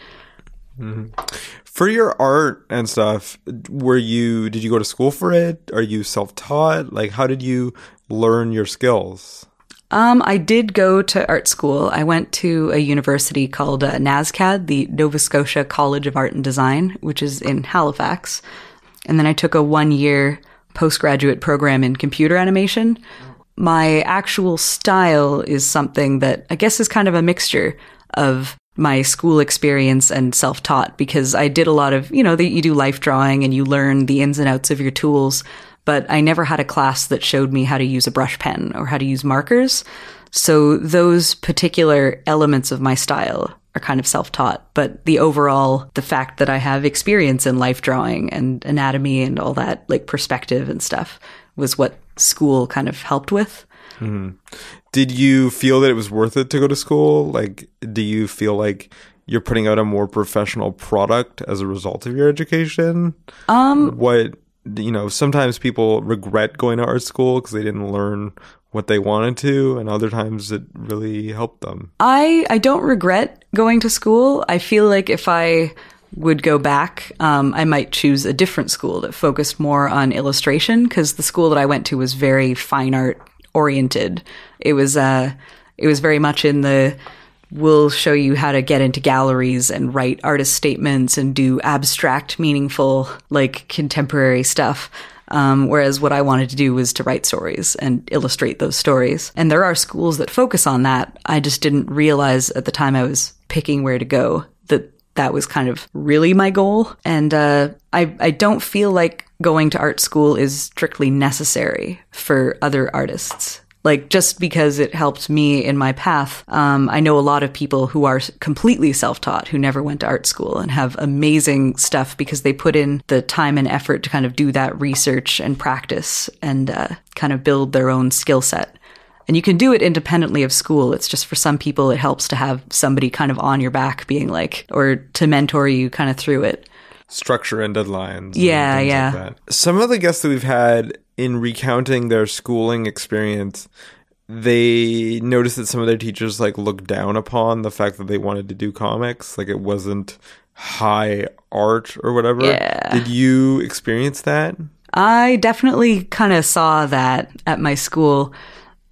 For your art and stuff, were you did you go to school for it? Are you self-taught? Like how did you learn your skills? Um, I did go to art school. I went to a university called uh, NSCAD, the Nova Scotia College of Art and Design, which is in Halifax. And then I took a one year postgraduate program in computer animation. My actual style is something that I guess is kind of a mixture of my school experience and self taught because I did a lot of, you know, the, you do life drawing and you learn the ins and outs of your tools but I never had a class that showed me how to use a brush pen or how to use markers. So those particular elements of my style are kind of self-taught, but the overall, the fact that I have experience in life drawing and anatomy and all that, like perspective and stuff was what school kind of helped with. Did you feel that it was worth it to go to school? Like do you feel like you're putting out a more professional product as a result of your education? Um what you know, sometimes people regret going to art school because they didn't learn what they wanted to, and other times it really helped them. I I don't regret going to school. I feel like if I would go back, um, I might choose a different school that focused more on illustration because the school that I went to was very fine art oriented. It was uh, it was very much in the we'll show you how to get into galleries and write artist statements and do abstract, meaningful, like contemporary stuff. Um, whereas what I wanted to do was to write stories and illustrate those stories. And there are schools that focus on that. I just didn't realize at the time I was picking where to go that that was kind of really my goal. And uh, I, I don't feel like going to art school is strictly necessary for other artists like just because it helped me in my path. Um, I know a lot of people who are completely self-taught who never went to art school and have amazing stuff because they put in the time and effort to kind of do that research and practice and uh, kind of build their own skill set. And you can do it independently of school. It's just for some people, it helps to have somebody kind of on your back being like, or to mentor you kind of through it. Structure and deadlines. Yeah, and yeah. Like some of the guests that we've had in recounting their schooling experience, they noticed that some of their teachers like looked down upon the fact that they wanted to do comics. Like it wasn't high art or whatever. Yeah. Did you experience that? I definitely kind of saw that at my school.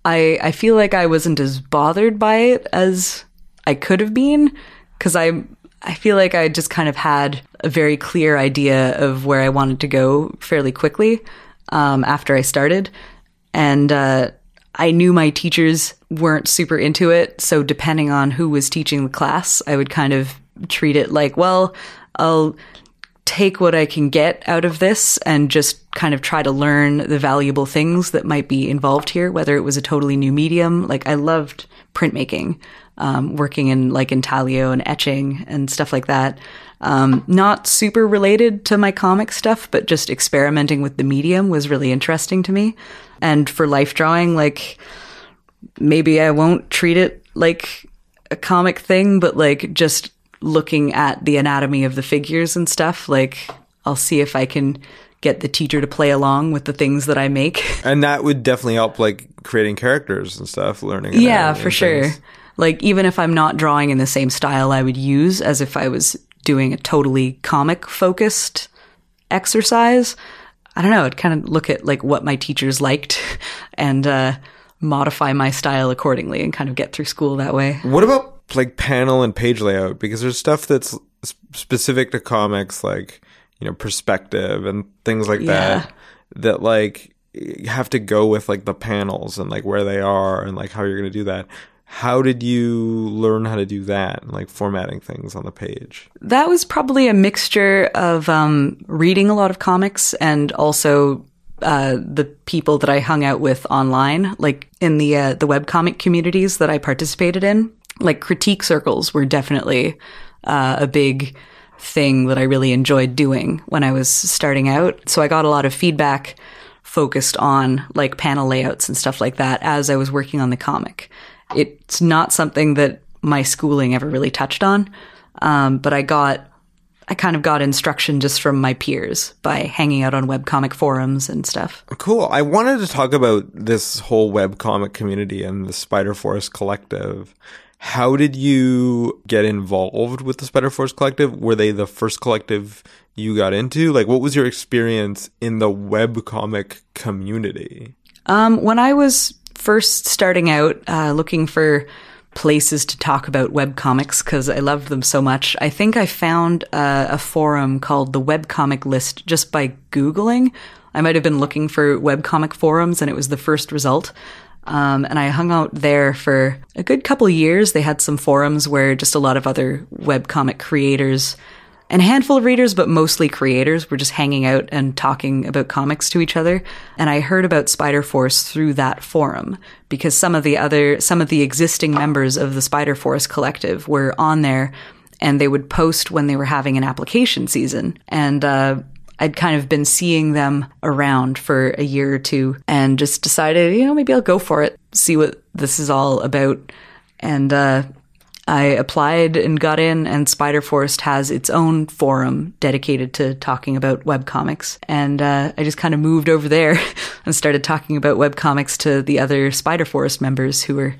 I I feel like I wasn't as bothered by it as I could have been because I I feel like I just kind of had a very clear idea of where I wanted to go fairly quickly um, after I started. And uh, I knew my teachers weren't super into it. So, depending on who was teaching the class, I would kind of treat it like, well, I'll take what I can get out of this and just kind of try to learn the valuable things that might be involved here, whether it was a totally new medium. Like, I loved printmaking, um, working in like intaglio and etching and stuff like that. Um, not super related to my comic stuff, but just experimenting with the medium was really interesting to me. And for life drawing, like maybe I won't treat it like a comic thing, but like just looking at the anatomy of the figures and stuff, like I'll see if I can get the teacher to play along with the things that I make. [LAUGHS] And that would definitely help like creating characters and stuff, learning. Yeah, for sure. things. Like even if I'm not drawing in the same style I would use as if I was doing a totally comic focused exercise, I don't know, I'd kind of look at like what my teachers liked [LAUGHS] and uh, modify my style accordingly and kind of get through school that way. What about like panel and page layout? Because there's stuff that's specific to comics, like you know perspective and things like that. That like you have to go with like the panels and like where they are and like how you're going to do that. How did you learn how to do that? Like formatting things on the page. That was probably a mixture of um, reading a lot of comics and also uh, the people that I hung out with online, like in the uh, the webcomic communities that I participated in. Like critique circles were definitely uh, a big thing that I really enjoyed doing when I was starting out. So I got a lot of feedback focused on like panel layouts and stuff like that as I was working on the comic. It's not something that my schooling ever really touched on, um, but I got I kind of got instruction just from my peers by hanging out on webcomic forums and stuff. Cool. I wanted to talk about this whole webcomic community and the Spider Forest Collective. How did you get involved with the Spider Forest Collective? Were they the first collective you got into? Like, what was your experience in the webcomic community? Um, when I was first starting out uh, looking for places to talk about webcomics because I loved them so much, I think I found uh, a forum called the Webcomic List just by Googling. I might have been looking for webcomic forums and it was the first result. Um, and I hung out there for a good couple years. They had some forums where just a lot of other webcomic creators and a handful of readers, but mostly creators, were just hanging out and talking about comics to each other. And I heard about Spider Forest through that forum because some of the other, some of the existing members of the Spider Forest collective were on there and they would post when they were having an application season. And, uh, I'd kind of been seeing them around for a year or two and just decided, you know, maybe I'll go for it, see what this is all about. And, uh, I applied and got in, and Spider Forest has its own forum dedicated to talking about webcomics. And uh, I just kind of moved over there [LAUGHS] and started talking about webcomics to the other Spider Forest members who were,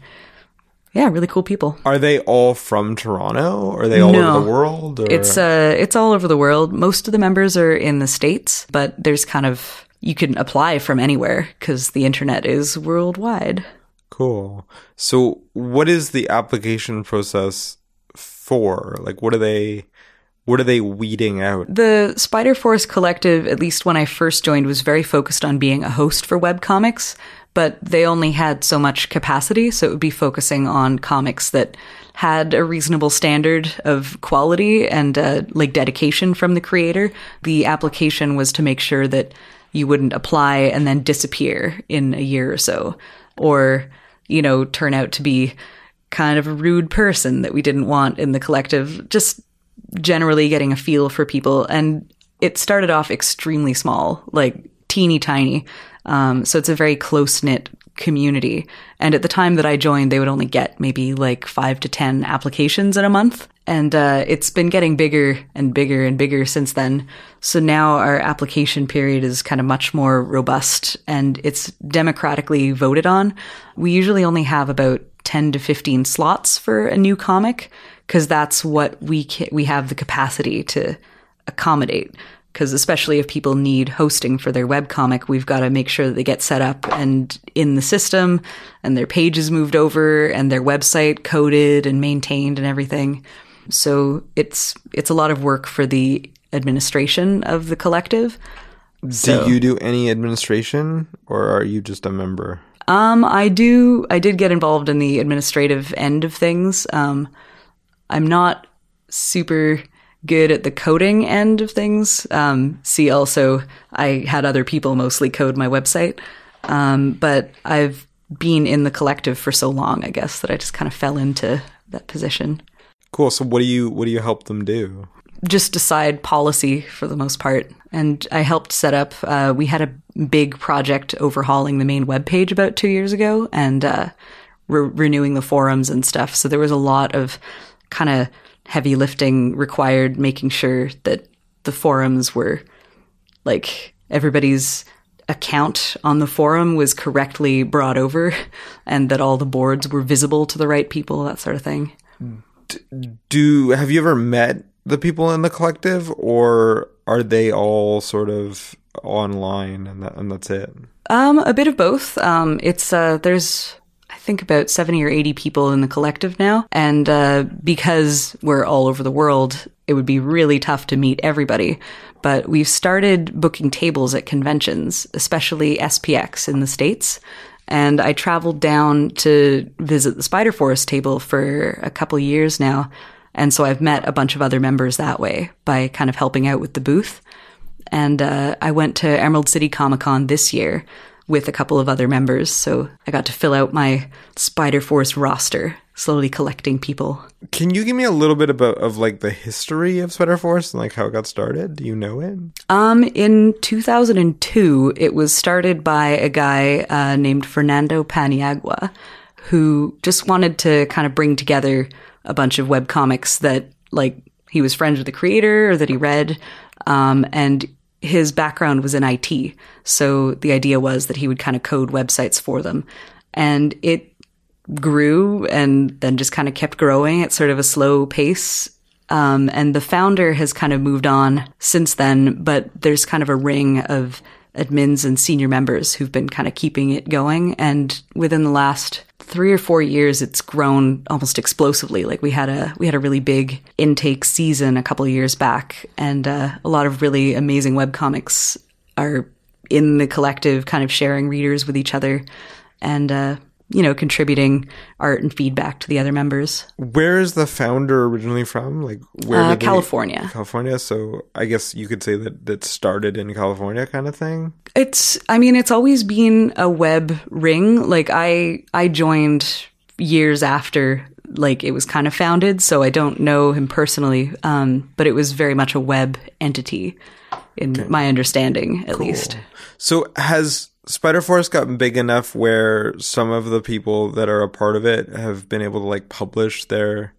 yeah, really cool people. Are they all from Toronto? Are they all No. over the world? Or? It's uh it's all over the world. Most of the members are in the states, but there's kind of you can apply from anywhere because the internet is worldwide. Cool. So, what is the application process for? Like, what are they? What are they weeding out? The Spider Forest Collective, at least when I first joined, was very focused on being a host for webcomics, but they only had so much capacity, so it would be focusing on comics that had a reasonable standard of quality and uh, like dedication from the creator. The application was to make sure that you wouldn't apply and then disappear in a year or so, or you know, turn out to be kind of a rude person that we didn't want in the collective. Just generally getting a feel for people. And it started off extremely small, like teeny tiny. Um, so it's a very close knit community. And at the time that I joined, they would only get maybe like five to 10 applications in a month. And uh, it's been getting bigger and bigger and bigger since then. So now our application period is kind of much more robust and it's democratically voted on. We usually only have about 10 to 15 slots for a new comic because that's what we ca- we have the capacity to accommodate because especially if people need hosting for their webcomic we've got to make sure that they get set up and in the system and their pages moved over and their website coded and maintained and everything so it's it's a lot of work for the administration of the collective So- do you do any administration, or are you just a member? Um, I do. I did get involved in the administrative end of things. Um, I'm not super good at the coding end of things. Um, see, also, I had other people mostly code my website. Um, but I've been in the collective for so long, I guess, that I just kind of fell into that position. Cool. So, what do you what do you help them do? just decide policy for the most part. And I helped set up, uh, we had a big project overhauling the main web page about two years ago and uh, re- renewing the forums and stuff. So there was a lot of kind of heavy lifting required, making sure that the forums were like everybody's account on the forum was correctly brought over [LAUGHS] and that all the boards were visible to the right people, that sort of thing. Do have you ever met the people in the collective, or are they all sort of online and that, and that's it? Um, a bit of both. Um, it's uh, there's I think about seventy or eighty people in the collective now, and uh, because we're all over the world, it would be really tough to meet everybody. But we've started booking tables at conventions, especially SPX in the states. And I traveled down to visit the Spider Forest table for a couple years now. And so I've met a bunch of other members that way by kind of helping out with the booth and uh, I went to Emerald City Comic Con this year with a couple of other members. So I got to fill out my Spider Forest roster, slowly collecting people. Can you give me a little bit about of like the history of Spider Forest and like how it got started? Do you know it? Um, in 2002, it was started by a guy uh, named Fernando Paniagua, who just wanted to kind of bring together a bunch of webcomics that, like, he was friends with the creator or that he read. Um, and his background was in IT. So the idea was that he would kind of code websites for them. And it grew and then just kind of kept growing at sort of a slow pace. Um, and the founder has kind of moved on since then, but there's kind of a ring of admins and senior members who've been kind of keeping it going. And within the last three or four years, it's grown almost explosively. Like we had a we had a really big intake season a couple years back, and uh, a lot of really amazing web comics are in the collective, kind of sharing readers with each other, and uh, you know contributing art and feedback to the other members. Where is the founder originally from? Like where? Uh, did they- California. California. So I guess you could say that that started in California, kind of thing. It's I mean it's always been a web ring. Like I I joined years after like it was kind of founded, so I don't know him personally, um, but it was very much a web entity in my understanding at least. So has Spider Forest got big enough where some of the people that are a part of it have been able to like publish their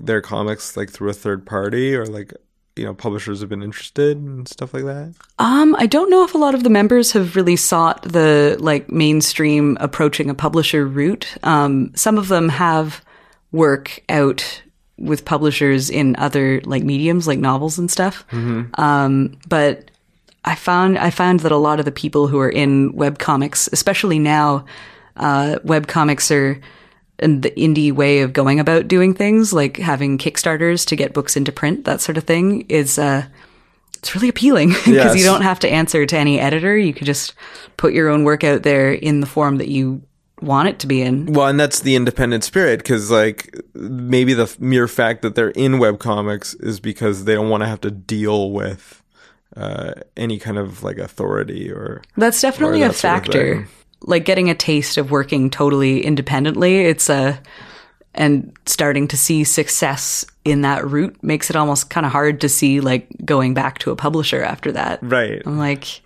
their comics like through a third party or like you know publishers have been interested and stuff like that? Um, I don't know if a lot of the members have really sought the like mainstream approaching a publisher route. Um, some of them have work out with publishers in other like mediums like novels and stuff. Um, but I found I found that a lot of the people who are in webcomics, especially now, uh, webcomics are and the indie way of going about doing things, like having Kickstarters to get books into print, that sort of thing, is uh, it's really appealing [LAUGHS] because Yes. you don't have to answer to any editor. You could just put your own work out there in the form that you want it to be in. Well, and that's the independent spirit because, like, maybe the f- mere fact that they're in webcomics is because they don't want to have to deal with uh, any kind of like authority or. That's definitely Or a that of factor. Like getting a taste of working totally independently, it's a and starting to see success in that route makes it almost kind of hard to see like going back to a publisher after that. Right. I'm like,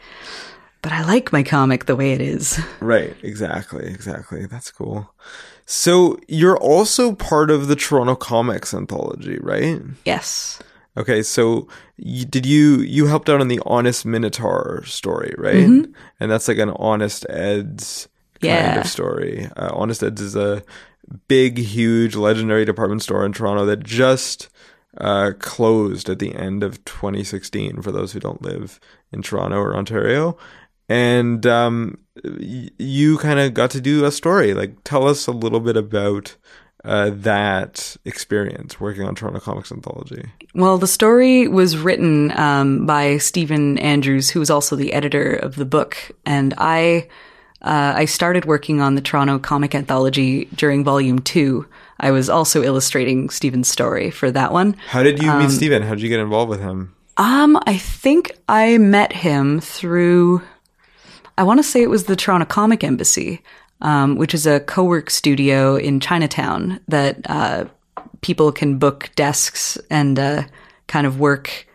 but I like my comic the way it is. Right. Exactly. Exactly. That's cool. So you're also part of the Toronto Comics Anthology, right? Yes. Okay, so you, did you you helped out on the Honest Minotaur story, right? And that's like an Honest Ed's kind Yeah. of story. Uh, Honest Ed's is a big, huge, legendary department store in Toronto that just uh, closed at the end of 2016. For those who don't live in Toronto or Ontario, and um, y- you kind of got to do a story. Like, tell us a little bit about. Uh, that experience working on Toronto Comics Anthology. Well, the story was written um, by Stephen Andrews, who was also the editor of the book, and I uh, I started working on the Toronto Comic Anthology during Volume Two. I was also illustrating Stephen's story for that one. How did you meet Stephen? How did you get involved with him? Um, I think I met him through. I want to say it was the Toronto Comic Embassy, um, which is a co-work studio in Chinatown that uh, people can book desks and uh, kind of work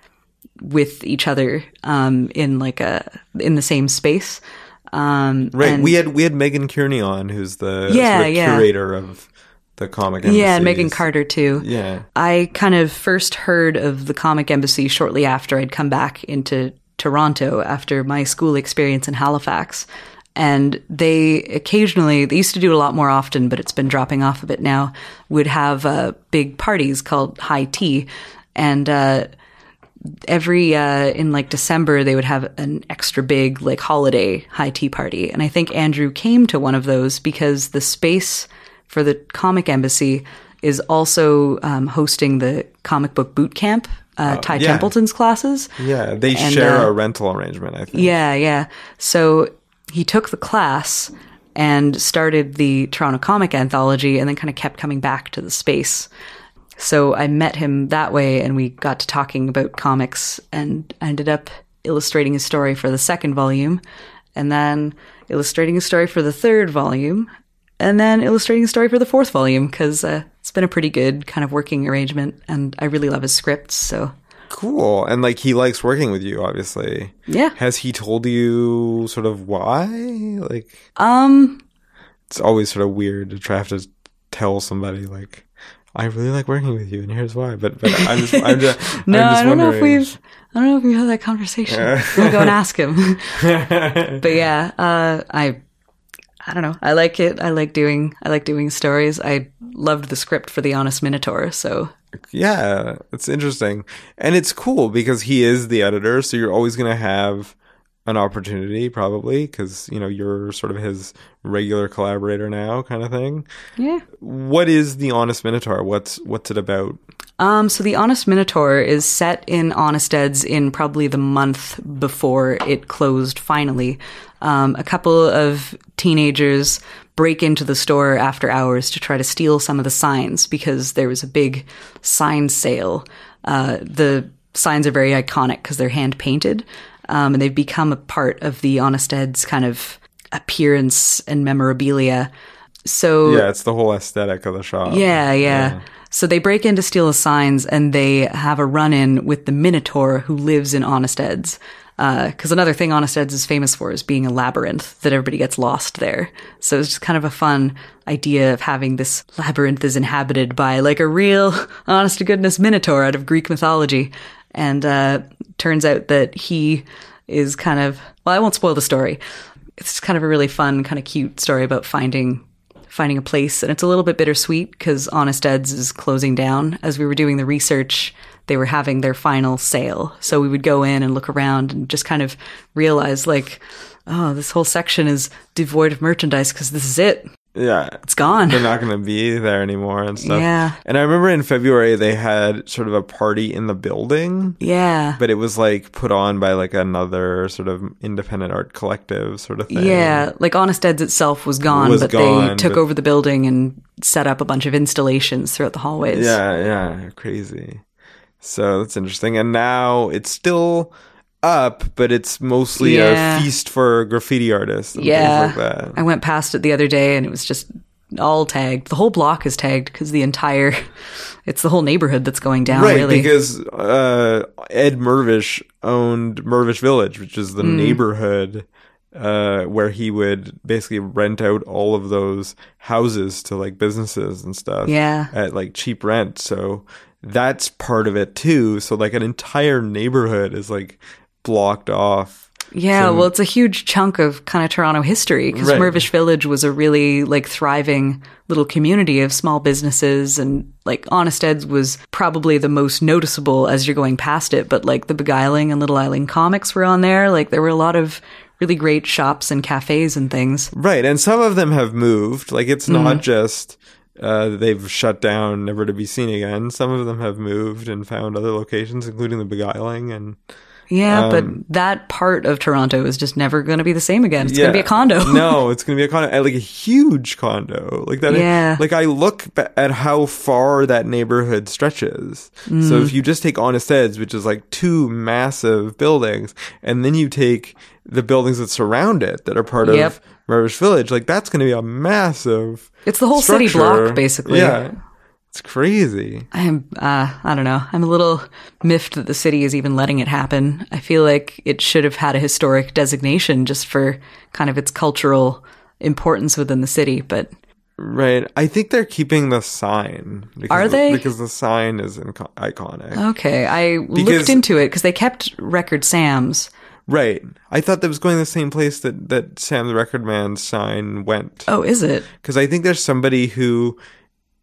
with each other um, in like a in the same space. Um, Right. and- we had we had Megan Kearney on, who's the Yeah, sort of yeah. curator of the comic. Embassy. Yeah, and. Megan Carter too. Yeah. I kind of first heard of the Comic Embassy shortly after I'd come back into Toronto after my school experience in Halifax. And they occasionally, they used to do it a lot more often, but it's been dropping off a bit now, would have uh, big parties called High Tea. And uh, every, uh, in like December, they would have an extra big, like, holiday high tea party. And I think Andrew came to one of those because the space for the Comic Embassy is also um, hosting the comic book boot camp, uh, Ty yeah. Templeton's classes. Yeah. They And, share uh, a rental arrangement, I think. Yeah, yeah. So he took the class and started the Toronto Comic Anthology and then kind of kept coming back to the space. So I met him that way and we got to talking about comics and I ended up illustrating his story for the second volume and then illustrating a story for the third volume and then illustrating a story for the fourth volume because uh, it's been a pretty good kind of working arrangement and I really love his scripts. So Cool. And like he likes working with you, obviously. yeah. Has he told you sort of why? Like Um, it's always sort of weird to try have to tell somebody like I really like working with you and here's why. But but I'm just I'm [LAUGHS] just No, I'm just I don't know if we've. I don't know if we've had that conversation. We'll go and ask him. [LAUGHS] but yeah, uh, I. I don't know. I like it. I like doing. I like doing stories. I loved the script for the Honest Minotaur. So Yeah, it's interesting. And it's cool because he is the editor, so you're always going to have an opportunity probably cuz you know you're sort of his regular collaborator now kind of thing. yeah. What is the Honest Minotaur? What's what's it about? Um. So the Honest Minotaur is set in Honest Ed's in probably the month before it closed. Finally, um, a couple of teenagers break into the store after hours to try to steal some of the signs because there was a big sign sale. Uh, the signs are very iconic because they're hand painted, um, and they've become a part of the Honest Ed's kind of appearance and memorabilia. So Yeah, it's the whole aesthetic of the shop. yeah, yeah. So they break in to steal the signs and they have a run in with the Minotaur who lives in Honest Ed's. Because another thing Honest Ed's is famous for is being a labyrinth that everybody gets lost there. So it's just kind of a fun idea of having this labyrinth is inhabited by like a real, [LAUGHS] honest to goodness Minotaur out of Greek mythology. And uh, turns out that he is kind of, well, I won't spoil the story. It's kind of a really fun, kind of cute story about finding finding a place. And it's a little bit bittersweet because Honest Ed's is closing down. As we were doing the research, they were having their final sale. So we would go in and look around and just kind of realize, like, oh, this whole section is devoid of merchandise because this is it. Yeah. It's gone. They're not going to be there anymore and stuff. Yeah. And I remember in February they had sort of a party in the building. Yeah. But it was like put on by like another sort of independent art collective sort of thing. Yeah, like Honest Ed's itself was gone, Was but they gone, took but- over the building and set up a bunch of installations throughout the hallways. Yeah, yeah, crazy. So that's interesting. And now it's still up, but it's mostly Yeah. a feast for graffiti artists and Yeah. like that. I went past it the other day and it was just all tagged. The whole block is tagged because the entire, [LAUGHS] it's the whole neighborhood that's going down, right, really. because uh, Ed Mirvish owned Mirvish Village, which is the Hmm. neighborhood uh, where he would basically rent out all of those houses to like businesses and stuff. Yeah. at like cheap rent. So that's part of it too. So like an entire neighborhood is like blocked off. yeah, well, it's a huge chunk of kind of Toronto history because Right. Mirvish Village was a really like thriving little community of small businesses and like Honest Ed's was probably the most noticeable as you're going past it. But like the Beguiling and Little Island Comics were on there. Like there were a lot of really great shops and cafes and things. Right, and some of them have moved. Like it's not mm-hmm. just uh, they've shut down, never to be seen again. Some of them have moved and found other locations, including the Beguiling and Yeah, Um, but that part of Toronto is just never going to be the same again. It's going to [LAUGHS] be a condo. no, it's going to be a condo, like a huge condo, like that. Yeah. Like I look at how far that neighborhood stretches. Mm. So if you just take Honest Ed's, which is like two massive buildings, and then you take the buildings that surround it that are part Yep. of Mirvish Village, like that's going to be a massive. It's the whole city block, basically. Yeah, it's crazy. I'm, uh, I don't know. I'm a little miffed that the city is even letting it happen. I feel like it should have had a historic designation just for kind of its cultural importance within the city, but Right. I think they're keeping the sign. Because Are they? Because the sign is iconic. okay. I Because- looked into it because they kept Record Sam's. Right. I thought that was going the same place that, that Sam the Record Man sign went. Oh, is it? Because I think there's somebody who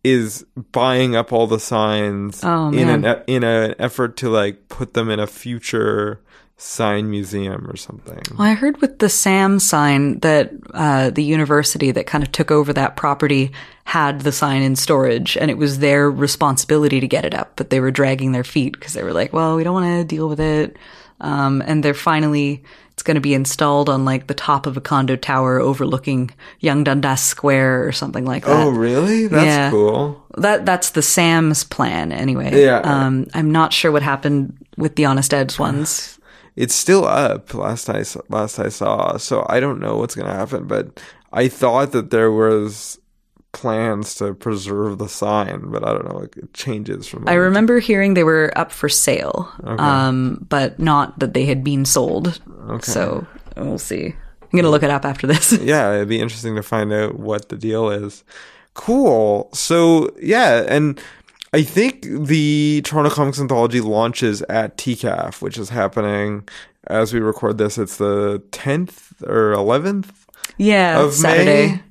is buying up all the signs Oh, in man. an in an effort to like put them in a future sign museum or something. Well, I heard with the SAM sign that uh, the university that kind of took over that property had the sign in storage, and it was their responsibility to get it up, but they were dragging their feet because they were like, "Well, we don't want to deal with it," um, and they're finally. It's going to be installed on like the top of a condo tower overlooking Yonge Dundas Square or something like that. Oh, really? That's Yeah. cool. That that's the Sam's plan anyway. Yeah. Um, I'm not sure what happened with the Honest Ed's ones. [SIGHS] It's still up last I last I saw, so I don't know what's going to happen, but I thought that there was plans to preserve the sign, but I don't know, it changes from I remember hearing they were up for sale, um, but not that they had been sold. So we'll see. I'm gonna look it up after this. [LAUGHS] yeah, it'd be interesting to find out what the deal is. Cool. So yeah, and I think the Toronto Comics Anthology launches at TCAF, which is happening as we record this. It's the 10th or 11th yeah, of Saturday. May.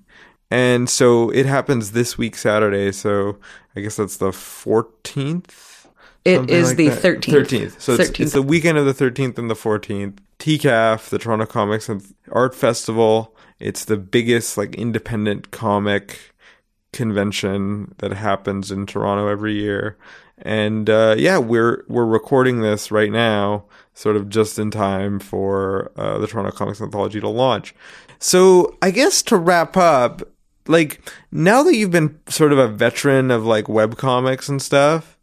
And so it happens this week Saturday. So I guess that's the 14th. It is like the that. 13th. 13th. So it's, it's the weekend of the 13th and the 14th. TCAF, the Toronto Comics and Art Festival. It's the biggest like independent comic convention that happens in Toronto every year. And uh, yeah, we're we're recording this right now, sort of just in time for uh, the Toronto Comics Anthology to launch. So I guess to wrap up, like now that you've been sort of a veteran of like web comics and stuff,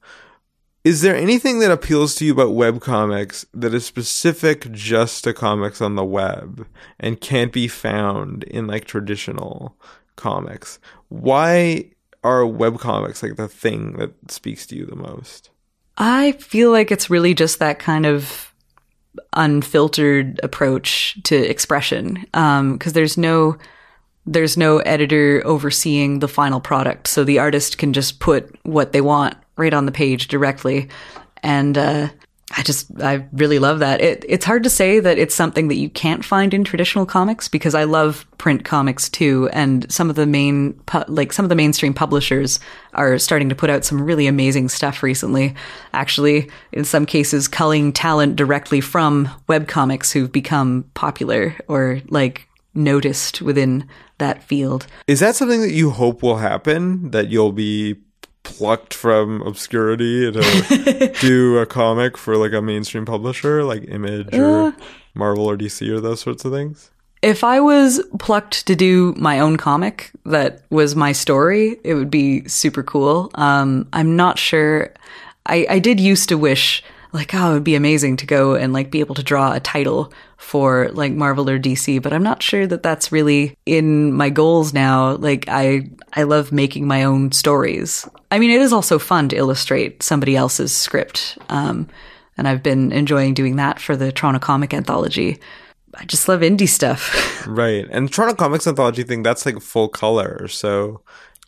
is there anything that appeals to you about webcomics that is specific just to comics on the web and can't be found in like traditional comics? Why are webcomics like the thing that speaks to you the most? I feel like it's really just that kind of unfiltered approach to expression Um, because there's no there's no editor overseeing the final product so the artist can just put what they want right on the page directly and uh, I just I really love that. It, it's hard to say that it's something that you can't find in traditional comics because I love print comics too, and some of the main pu- like some of the mainstream publishers are starting to put out some really amazing stuff recently. Actually, in some cases, culling talent directly from webcomics who've become popular or like noticed within that field. Is that something that you hope will happen? That you'll be plucked from obscurity to [LAUGHS] do a comic for like a mainstream publisher like Image or Marvel or DC or those sorts of things? If I was plucked to do my own comic that was my story, it would be super cool. Um, I'm not sure. I, I did used to wish like, oh, it would be amazing to go and like be able to draw a title for like Marvel or DC, but I'm not sure that that's really in my goals now. Like, I, I love making my own stories. I mean, it is also fun to illustrate somebody else's script. Um, and I've been enjoying doing that for the Toronto Comic Anthology. I just love indie stuff. [LAUGHS] Right. And Toronto Comics Anthology thing, that's like full color. So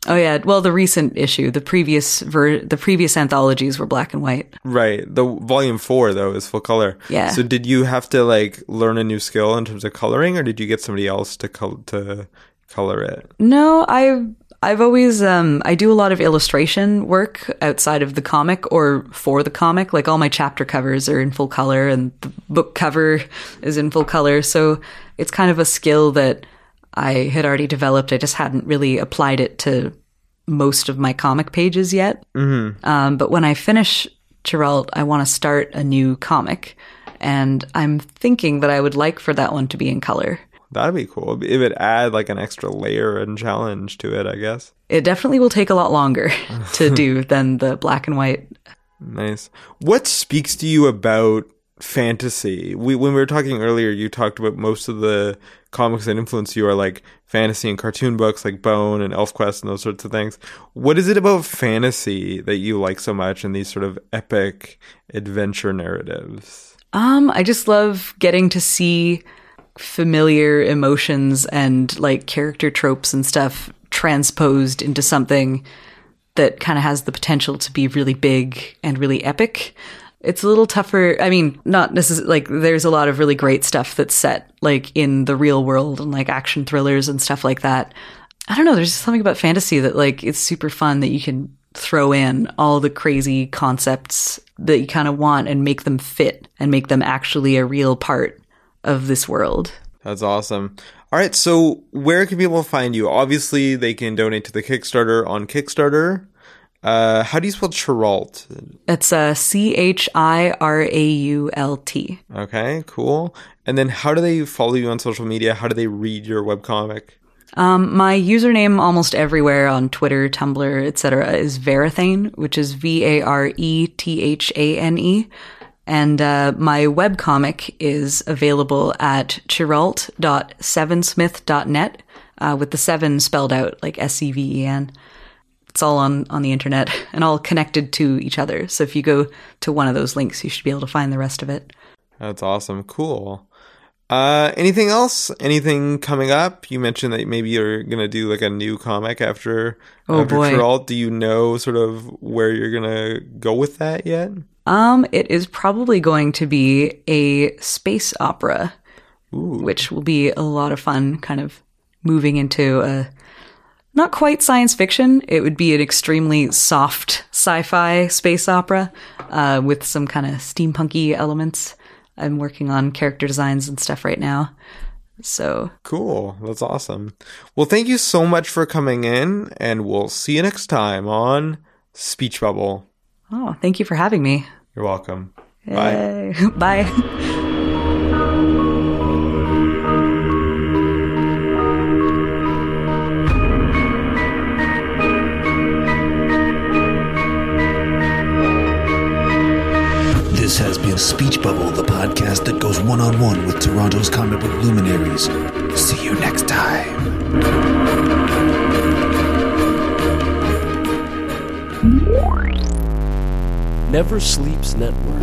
oh yeah, well the recent issue, the previous ver- the previous anthologies were black and white. Right. The volume four though is full color. Yeah. So did you have to like learn a new skill in terms of coloring, or did you get somebody else to col- to color it? No, I I've always um I do a lot of illustration work outside of the comic or for the comic. Like all my chapter covers are in full color and the book cover is in full color. So it's kind of a skill that I had already developed. I just hadn't really applied it to most of my comic pages yet. Mm-hmm. Um, but when I finish Chirault, I want to start a new comic. And I'm thinking that I would like for that one to be in color. That'd be cool. It would add like an extra layer and challenge to it, I guess. It definitely will take a lot longer [LAUGHS] to do than the black and white. Nice. What speaks to you about fantasy? We when we were talking earlier, you talked about most of the comics that influence you are like fantasy and cartoon books like Bone and ElfQuest and those sorts of things. What is it about fantasy that you like so much and these sort of epic adventure narratives? Um, I just love getting to see familiar emotions and like character tropes and stuff transposed into something that kind of has the potential to be really big and really epic. It's a little tougher. I mean, not necessarily like there's a lot of really great stuff that's set like in the real world and like action thrillers and stuff like that. I don't know. There's something about fantasy that like it's super fun that you can throw in all the crazy concepts that you kind of want and make them fit and make them actually a real part of this world. That's awesome. All right, so where can people find you? Obviously, they can donate to the Kickstarter on Kickstarter. Uh, how do you spell Chirault? It's a C H I R A U L T. Okay, cool. And then how do they follow you on social media? How do they read your webcomic? Um, my username almost everywhere on Twitter, Tumblr, etc. is Varethane, which is V A R E T H A N E. And uh, my webcomic is available at chirault.sevensmith.net uh, with the seven spelled out like S E V E N. It's all on, on the internet [LAUGHS] and all connected to each other. So if you go to one of those links, you should be able to find the rest of it. That's awesome. Cool. Uh, anything else? Anything coming up? You mentioned that maybe you're gonna do like a new comic after Oh, after boy. Do you know sort of where you're gonna go with that yet? Um, it is probably going to be a space opera, which will be a lot of fun, kind of moving into a not quite science fiction. It would be an extremely soft sci-fi space opera uh, with some kind of steampunky elements. I'm working on character designs and stuff right now. So Cool. That's awesome. Well, thank you so much for coming in, and we'll see you next time on Speech Bubble. Oh, thank you for having me. You're welcome. Bye. [LAUGHS] Bye. Speech Bubble, the podcast that goes one on one with Toronto's comic book luminaries. See you next time. Never Sleeps Network.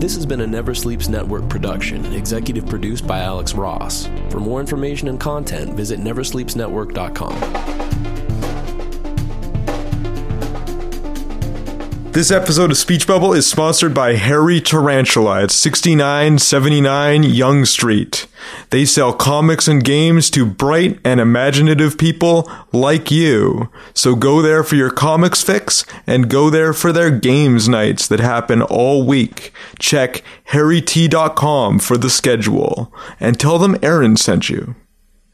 This has been a Never Sleeps Network production, executive produced by Alex Ross. For more information and content, visit neversleepsnetwork.com. This episode of Speech Bubble is sponsored by Hairy Tarantula at 6979 Yonge Street. They sell comics and games to bright and imaginative people like you. So go there for your comics fix and go there for their games nights that happen all week. Check hairyt.com for the schedule and tell them Aaron sent you.